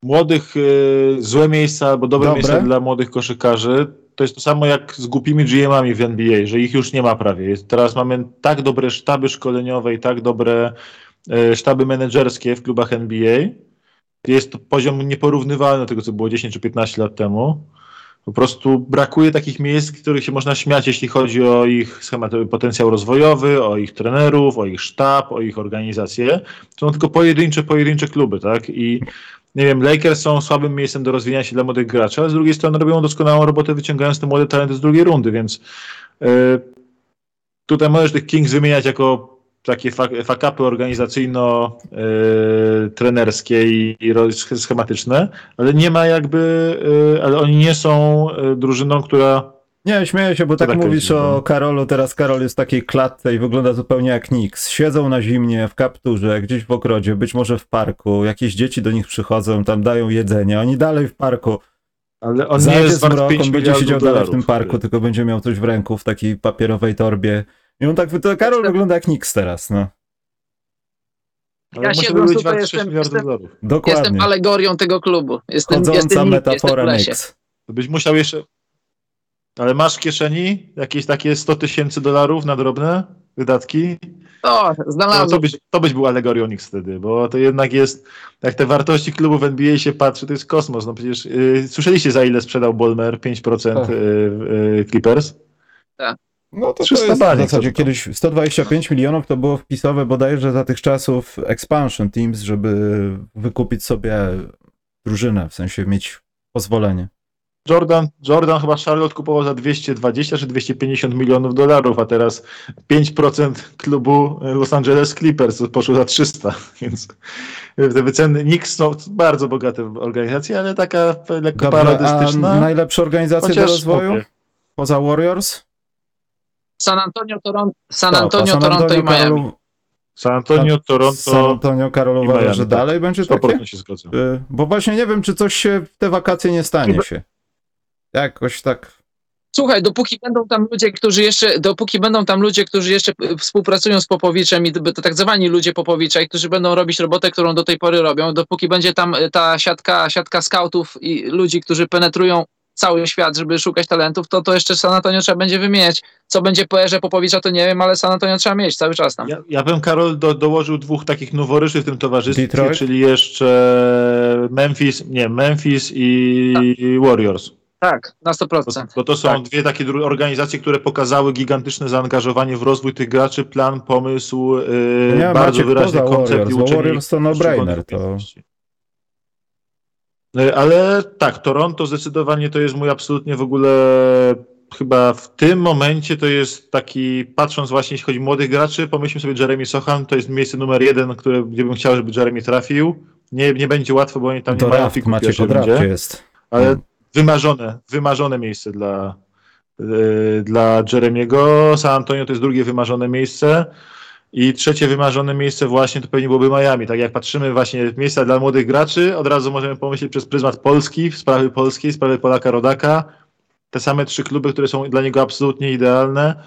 młodych, y, złe miejsca albo dobre, Dobre. miejsca dla młodych koszykarzy. To jest to samo jak z głupimi GM-ami w NBA, że ich już nie ma prawie. Teraz mamy tak dobre sztaby szkoleniowe i tak dobre e, sztaby menedżerskie w klubach NBA. Jest to poziom nieporównywalny do tego, co było 10 czy 15 lat temu. Po prostu brakuje takich miejsc, których się można śmiać, jeśli chodzi o ich schemat, potencjał rozwojowy, o ich trenerów, o ich sztab, o ich organizację. To są tylko pojedyncze, pojedyncze kluby, tak? I nie wiem, Lakers są słabym miejscem do rozwijania się dla młodych graczy, ale z drugiej strony robią doskonałą robotę, wyciągając te młode talenty z drugiej rundy, więc yy, tutaj możesz tych Kings wymieniać jako takie fak- fakapy organizacyjno-trenerskie i, i sch- schematyczne, ale nie ma jakby, yy, ale oni nie są drużyną, która Nie, śmieję się, bo tak tak mówisz o. Karolu, teraz Karol jest w takiej klatce i wygląda zupełnie jak Nix. Siedzą na zimnie, w kapturze, gdzieś w ogrodzie, być może w parku, jakieś dzieci do nich przychodzą, tam dają jedzenie, oni dalej w parku. ale on nie Zajdzie jest wart zmrok, 5 on będzie siedział dalej w tym parku, tylko będzie miał coś w ręku, w takiej papierowej torbie. I on tak, to Karol Jestem- wygląda jak Nix teraz, no. Ale Ja siedząc być wart jestem- 6 miliardów jestem-. Dokładnie. Jestem alegorią tego klubu. Jestem, Chodząca jestem, jestem metafora. Nix. To byś musiał jeszcze. Ale masz w kieszeni jakieś takie 100 tysięcy dolarów na drobne wydatki? No, znalazłem. to, byś, to byś był alegorią Nix wtedy, bo to jednak jest, jak te wartości klubów NBA się patrzy, to jest kosmos. No przecież yy, słyszeliście za ile sprzedał Bolmer 5% Tak. yy, yy, Clippers? No to, to 300 jest w zasadzie to? kiedyś 125 milionów to było wpisowe bodajże za tych czasów expansion teams, żeby wykupić sobie drużynę, w sensie mieć pozwolenie. Jordan, Jordan chyba Charlotte kupował za 220 czy 250 milionów dolarów, a teraz 5% klubu Los Angeles Clippers poszło za 300, więc te wyceny Knicks są bardzo bogate organizacje, ale taka lekko Dobrze, a parodystyczna. najlepsze organizacje do rozwoju? Poza Warriors? San Antonio, Toronto, San Antonio, San Toronto i Antonio, Miami. Karolu- San Antonio, San Toronto, Antonio, Karol i uważa, Miami, że tak. dalej będzie takie? 100% się zgodzę. Y, Bo właśnie nie wiem, czy coś się w te wakacje nie stanie się. Jakoś tak. Słuchaj, dopóki będą tam ludzie, którzy jeszcze, dopóki będą tam ludzie, którzy jeszcze y, współpracują z Popowiczem i to tak zwani ludzie Popowicza i którzy będą robić robotę, którą do tej pory robią, dopóki będzie tam y, ta siatka, siatka skautów i ludzi, którzy penetrują cały świat, żeby szukać talentów, to to jeszcze San Antonio trzeba będzie wymieniać. Co będzie po erze Popowicza, to nie wiem, ale San Antonio trzeba mieć cały czas tam. Ja, ja bym, Karol, do, dołożył dwóch takich noworyszy w tym towarzystwie, Detroit? czyli jeszcze Memphis, nie, Memphis i Warriors. Tak, na Bo, 100%. bo to są Tak. dwie takie organizacje, które pokazały gigantyczne zaangażowanie w rozwój tych graczy, plan, pomysł, yy, Nie, bardzo Maciek, wyraźny koncept Warriors, i bo uczenie Warriors to no-brainer, to... Yy, Ale tak, Toronto zdecydowanie to jest mój absolutnie w ogóle chyba w tym momencie to jest taki, patrząc właśnie jeśli chodzi o młodych graczy, pomyślmy sobie Jeremy Sochan, to jest miejsce numer jeden, które, gdzie bym chciał, żeby Jeremy trafił. Nie, nie będzie łatwo, bo oni tam nie mają Draft, piku w Maciek o pierwszej drafcie rundzie. jest. Ale Mm. Wymarzone, wymarzone miejsce dla, yy, dla Jeremiego. San Antonio to jest drugie wymarzone miejsce. I trzecie wymarzone miejsce właśnie to pewnie byłoby Miami. Tak jak patrzymy właśnie miejsca dla młodych graczy, od razu możemy pomyśleć przez pryzmat Polski, sprawy polskiej, sprawy Polaka Rodaka. Te same trzy kluby, które są dla niego absolutnie idealne.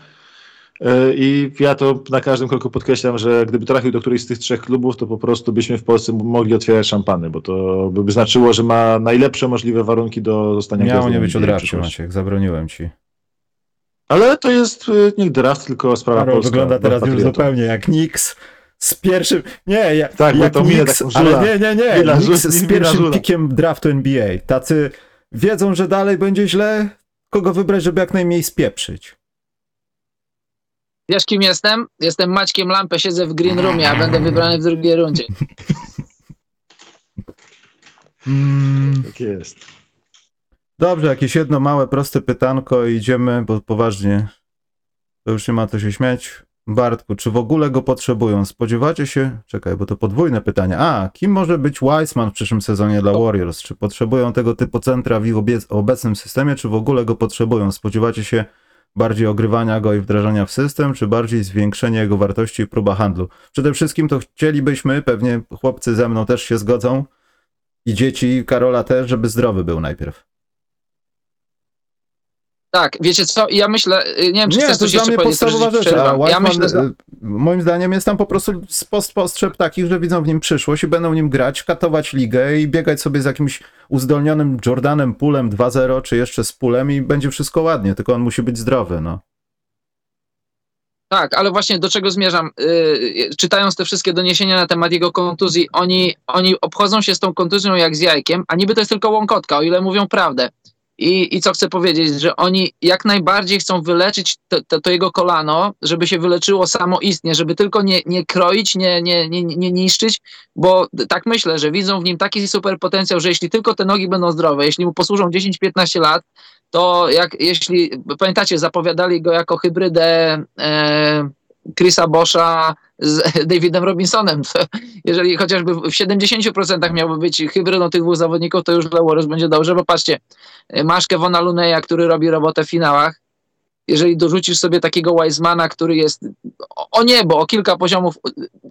Yy, I ja to na każdym kroku podkreślam, że gdyby trafił do którejś z tych trzech klubów, to po prostu byśmy w Polsce mogli otwierać szampany, bo to by znaczyło, że ma najlepsze możliwe warunki do zostania Miało gwiazdą nie być o NBA w drafcie, przyszłości. Maciek, zabroniłem ci. Ale to jest y, nie draft, tylko sprawa Karol polska. wygląda teraz już zupełnie jak Nix z pierwszym. Nie, jak, Tak, jak to Knicks, taką ale nie, nie, nie. Mila z pierwszym pikiem draftu NBA. Tacy wiedzą, że dalej będzie źle, kogo wybrać, żeby jak najmniej spieprzyć. Wiesz kim jestem? Jestem Maćkiem Lampę, siedzę w green roomie, a będę wybrany w drugiej rundzie. Mm, Tak jest. Dobrze, jakieś jedno małe, proste pytanko i idziemy, bo poważnie to już nie ma co się śmiać. Bartku, czy w ogóle go potrzebują? Spodziewacie się? Czekaj, bo to podwójne pytanie. A, kim może być Wiseman w przyszłym sezonie dla Warriors? Czy potrzebują tego typu centra w ich obecnym systemie, czy w ogóle go potrzebują? Spodziewacie się bardziej ogrywania go i wdrażania w system, czy bardziej zwiększenia jego wartości i próba handlu? Przede wszystkim to chcielibyśmy, pewnie chłopcy ze mną też się zgodzą i dzieci Karola też, żeby zdrowy był najpierw. Tak, wiecie co? Ja myślę, y, nie wiem, czy Nie, chcesz to coś dla mnie podstawowa rzecz. Ja myślę, że... e, moim zdaniem jest tam po prostu spost postrzep takich, że widzą w nim przyszłość i będą nim grać, katować ligę i biegać sobie z jakimś uzdolnionym Jordanem Pulem 2-0, czy jeszcze z Pulem i będzie wszystko ładnie, tylko on musi być zdrowy, no. Tak, ale właśnie do czego zmierzam? Yy, czytając te wszystkie doniesienia na temat jego kontuzji, oni, oni obchodzą się z tą kontuzją jak z jajkiem, a niby to jest tylko łąkotka, o ile mówią prawdę. I, I co chcę powiedzieć, że oni jak najbardziej chcą wyleczyć to, to, to jego kolano, żeby się wyleczyło samoistnie, żeby tylko nie, nie kroić, nie, nie, nie, nie niszczyć, bo tak myślę, że widzą w nim taki super potencjał, że jeśli tylko te nogi będą zdrowe, jeśli mu posłużą 10-15 lat, to jak jeśli pamiętacie, zapowiadali go jako hybrydę e, Chrisa Boscha z Davidem Robinsonem. To jeżeli chociażby w 70% miałby być hybrydą tych dwóch zawodników, to już dla Warriors będzie dobrze, bo patrzcie, masz Kevona Luneya, który robi robotę w finałach, jeżeli dorzucisz sobie takiego Wisemana, który jest o niebo, o kilka poziomów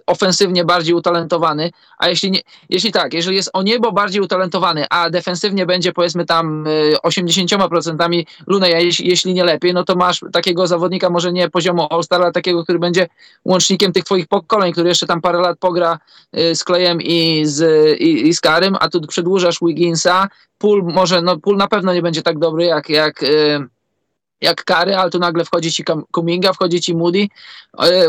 ofensywnie bardziej utalentowany, a jeśli, nie, jeśli tak, jeżeli jest o niebo bardziej utalentowany, a defensywnie będzie powiedzmy tam 80% Lunej, a jeśli, jeśli nie lepiej, no to masz takiego zawodnika może nie poziomu All-Star, ale takiego, który będzie łącznikiem tych twoich pokoleń, który jeszcze tam parę lat pogra z Klejem i z, i, i z Karym, a tu przedłużasz Wigginsa, Pool może, no Pool na pewno nie będzie tak dobry jak, jak jak Kary, ale tu nagle wchodzi ci Kuminga, wchodzi ci Moody.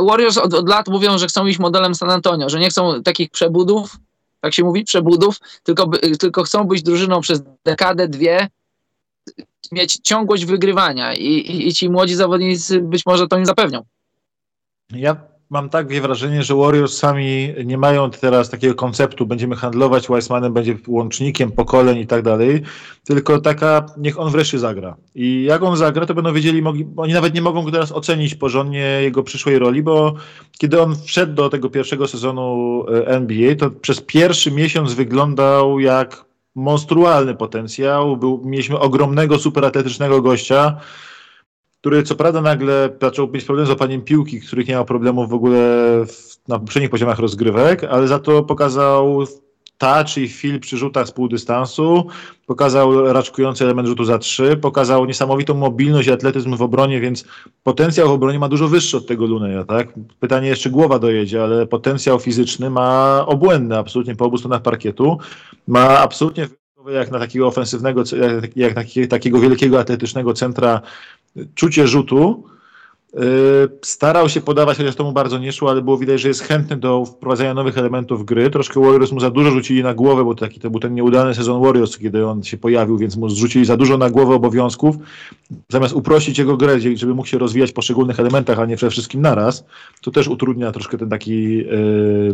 Warriors od, od, lat mówią, że chcą iść modelem San Antonio, że nie chcą takich przebudów, tak się mówi, przebudów, tylko, tylko chcą być drużyną przez dekadę, dwie, mieć ciągłość wygrywania i, i, i ci młodzi zawodnicy być może to im zapewnią. Ja mam takie wrażenie, że Warriors sami nie mają teraz takiego konceptu, będziemy handlować, Weissmanem będzie łącznikiem pokoleń i tak dalej, tylko taka, niech on wreszcie zagra. I jak on zagra, to będą wiedzieli, mogli, oni nawet nie mogą teraz ocenić porządnie jego przyszłej roli, bo kiedy on wszedł do tego pierwszego sezonu NBA, to przez pierwszy miesiąc wyglądał jak monstrualny potencjał, był, mieliśmy ogromnego, superatletycznego gościa, który co prawda nagle zaczął mieć problem z łapaniem piłki, których nie miał problemów w ogóle w, na poprzednich poziomach rozgrywek, ale za to pokazał touch i feel przy rzutach z pół dystansu, pokazał raczkujący element rzutu za trzy, pokazał niesamowitą mobilność i atletyzm w obronie, więc potencjał w obronie ma dużo wyższy od tego Luneja, tak? Pytanie jeszcze głowa dojedzie, ale potencjał fizyczny ma obłędny absolutnie po obu stronach parkietu, ma absolutnie jak na takiego ofensywnego, jak, jak na takiego wielkiego atletycznego centra czucie rzutu. Starał się podawać, chociaż to mu bardzo nie szło, ale było widać, że jest chętny do wprowadzania nowych elementów gry. Troszkę Warriors mu za dużo rzucili na głowę, bo taki to był ten nieudany sezon Warriors, kiedy on się pojawił, więc mu zrzucili za dużo na głowę obowiązków. Zamiast uprościć jego grę, żeby mógł się rozwijać w poszczególnych elementach, a nie przede wszystkim naraz, to też utrudnia troszkę ten taki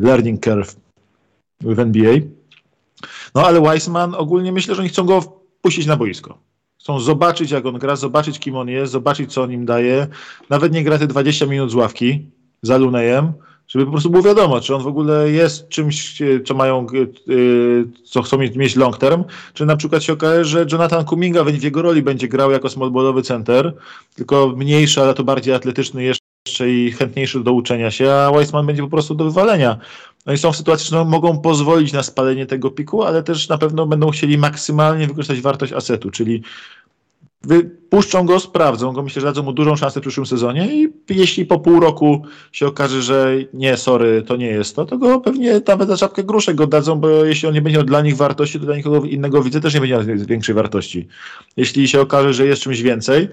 learning curve w NBA. No ale Weissman ogólnie myślę, że oni chcą go puścić na boisko. Chcą zobaczyć, jak on gra, zobaczyć, kim on jest, zobaczyć, co on im daje. Nawet nie gra te 20 minut z ławki za Lunejem, żeby po prostu było wiadomo, czy on w ogóle jest czymś, co mają, co chcą mieć long term, czy na przykład się okaże, że Jonathan Kuminga w jego roli będzie grał jako smallballowy center, tylko mniejszy, ale to bardziej atletyczny jeszcze i chętniejszy do uczenia się, a Weissman będzie po prostu do wywalenia. Oni są w sytuacji, że no, mogą pozwolić na spalenie tego piku, ale też na pewno będą chcieli maksymalnie wykorzystać wartość asetu, czyli wypuszczą go, sprawdzą go, myślę, że dadzą mu dużą szansę w przyszłym sezonie i jeśli po pół roku się okaże, że nie, sorry, to nie jest to, to go pewnie nawet za czapkę gruszek go dadzą, bo jeśli on nie będzie miał dla nich wartości, to dla nikogo innego widzę też nie będzie miał większej wartości. Jeśli się okaże, że jest czymś więcej,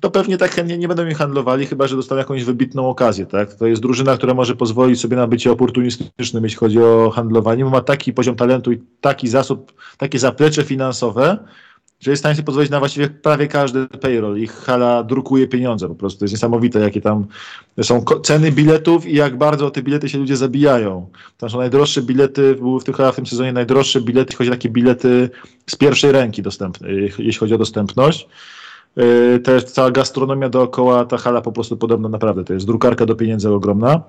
to pewnie tak chętnie nie będą mi handlowali, chyba że dostaną jakąś wybitną okazję. Tak? To jest drużyna, która może pozwolić sobie na bycie oportunistycznym, jeśli chodzi o handlowanie, bo ma taki poziom talentu i taki zasób, takie zaplecze finansowe, że jest w stanie sobie pozwolić na właściwie prawie każdy payroll. Ich hala drukuje pieniądze po prostu. To jest niesamowite, jakie tam są ceny biletów i jak bardzo te bilety się ludzie zabijają. Tam są najdroższe bilety, były w tym, w tym sezonie najdroższe bilety, jeśli chodzi o takie bilety z pierwszej ręki dostępne, jeśli chodzi o dostępność. Yy, też cała gastronomia dookoła, ta hala po prostu podobna naprawdę, to jest drukarka do pieniędzy ogromna.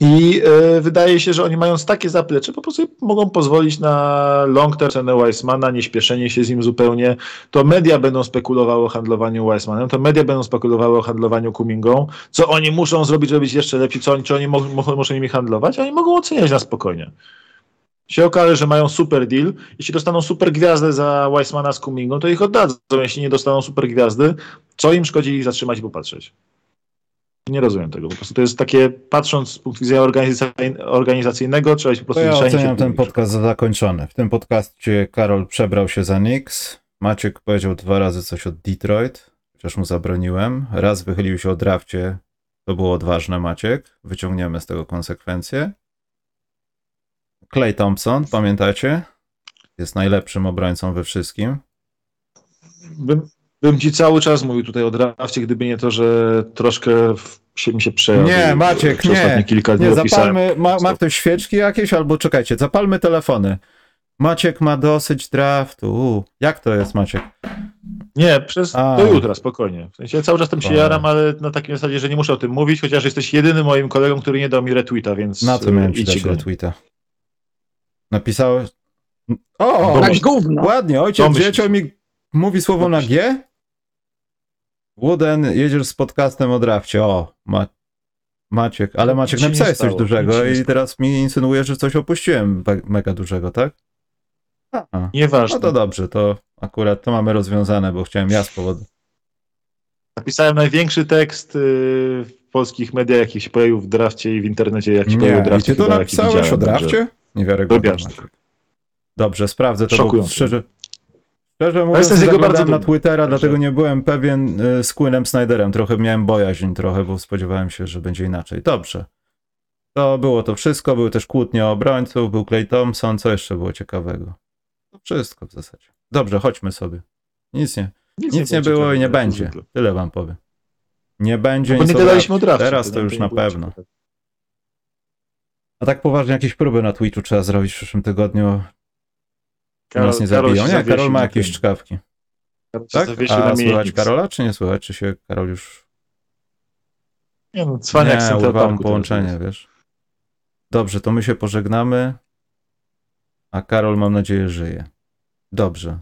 I e, wydaje się, że oni mając takie zaplecze, po prostu mogą pozwolić na long term cenę Weissmana, nie śpieszenie się z nim zupełnie. To media będą spekulowały o handlowaniu Weissmanem, to media będą spekulowały o handlowaniu Kumingą, co oni muszą zrobić, być jeszcze lepsi, co oni, czy oni mo muszą nimi handlować, a oni mogą oceniać na spokojnie. Się okaże, że mają super deal. Jeśli dostaną super gwiazdę za Weissmana z Kumingą, to ich oddadzą. Jeśli nie dostaną super gwiazdy, co im szkodzi ich zatrzymać i popatrzeć? Nie rozumiem tego. Po prostu to jest takie, patrząc z punktu widzenia organizacyjnego, trzeba być po prostu... To ja oceniam ten podcast za zakończony. W tym podcaście Karol przebrał się za Knicks. Maciek powiedział dwa razy coś o Detroit, chociaż mu zabroniłem. Raz wychylił się o drafcie. To było odważne, Maciek. Wyciągniemy z tego konsekwencje. Clay Thompson, pamiętacie? Jest najlepszym obrońcą we wszystkim. Bym, bym ci cały czas mówił tutaj o drafcie, gdyby nie to, że troszkę się mi się przejął. Nie, Maciek, nie. Kilka dni nie, zapalmy, ma, ma ktoś świeczki jakieś, albo czekajcie, zapalmy telefony. Maciek ma dosyć draftu. Jak to jest, Maciek? Nie, przez A. do jutra, spokojnie. W sensie cały czas tym się jaram, ale na takiej zasadzie, że nie muszę o tym mówić, chociaż jesteś jedynym moim kolegą, który nie dał mi retweeta, więc Na co miałem ci dać retweeta? Napisałeś... O, tak gówno. Ładnie, ojciec dzieciom mi mówi słowo na G? Wooden, jedziesz z podcastem o drafcie. O, ma, Maciek, ale Maciek napisałeś coś dużego i teraz mi insynuujesz, że coś opuściłem mega dużego, tak? A, Nieważne. No to dobrze, to akurat to mamy rozwiązane, bo chciałem ja z powodu. Napisałem największy tekst yy, w polskich mediach, jaki się pojawił w drafcie i w internecie, jak się Nie, pojawił w drafcie. ty to napisałeś o drafcie? Niewiarygodne. Dobrze, sprawdzę to, szczerze, Szczerze mówiąc, zaglądałem na Twittera, dlatego nie byłem pewien y, z Queenem Snyderem. Trochę miałem bojaźń trochę, bo spodziewałem się, że będzie inaczej. Dobrze. To było to wszystko. Były też kłótnie o obrońców, był Clay Thompson. Co jeszcze było ciekawego? To wszystko w zasadzie. Dobrze, chodźmy sobie. Nic nie. Nic, nic nie, było i nie będzie. Tyle wam powiem. Nie będzie no, nic. Nie gadaliśmy od razu. Teraz to już na pewno. A tak poważnie jakieś próby na Twitchu trzeba zrobić w przyszłym tygodniu. Karol, nas nie zabiją. Nie, Karol ma jakieś czkawki. Tak? A słychać Karola, czy nie słychać? Czy się Karol już... Nie no, cwaniak Nie, urwałem połączenie, wiesz. Dobrze, to my się pożegnamy, a Karol mam nadzieję żyje. Dobrze.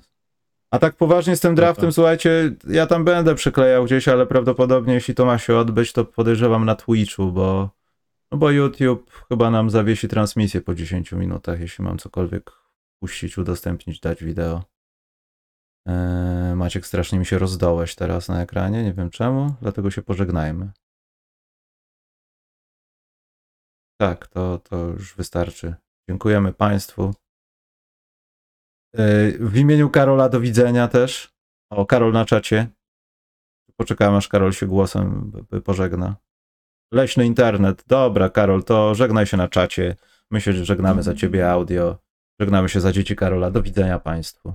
A tak poważnie z tym draftem, słuchajcie, ja tam będę przyklejał gdzieś, ale prawdopodobnie jeśli to ma się odbyć, to podejrzewam na Twitchu, bo, no bo YouTube chyba nam zawiesi transmisję po 10 minutach, jeśli mam cokolwiek puścić, udostępnić, dać wideo. Eee, Maciek, strasznie mi się rozdołeś teraz na ekranie, nie wiem czemu, dlatego się pożegnajmy. Tak, to, to już wystarczy. Dziękujemy Państwu. Eee, w imieniu Karola do widzenia też. O, Karol na czacie. Poczekałem, aż Karol się głosem pożegna. Leśny internet. Dobra, Karol, to żegnaj się na czacie. Myślę, że żegnamy za ciebie audio. Żegnamy się za dzieci Karola. Do widzenia Państwu.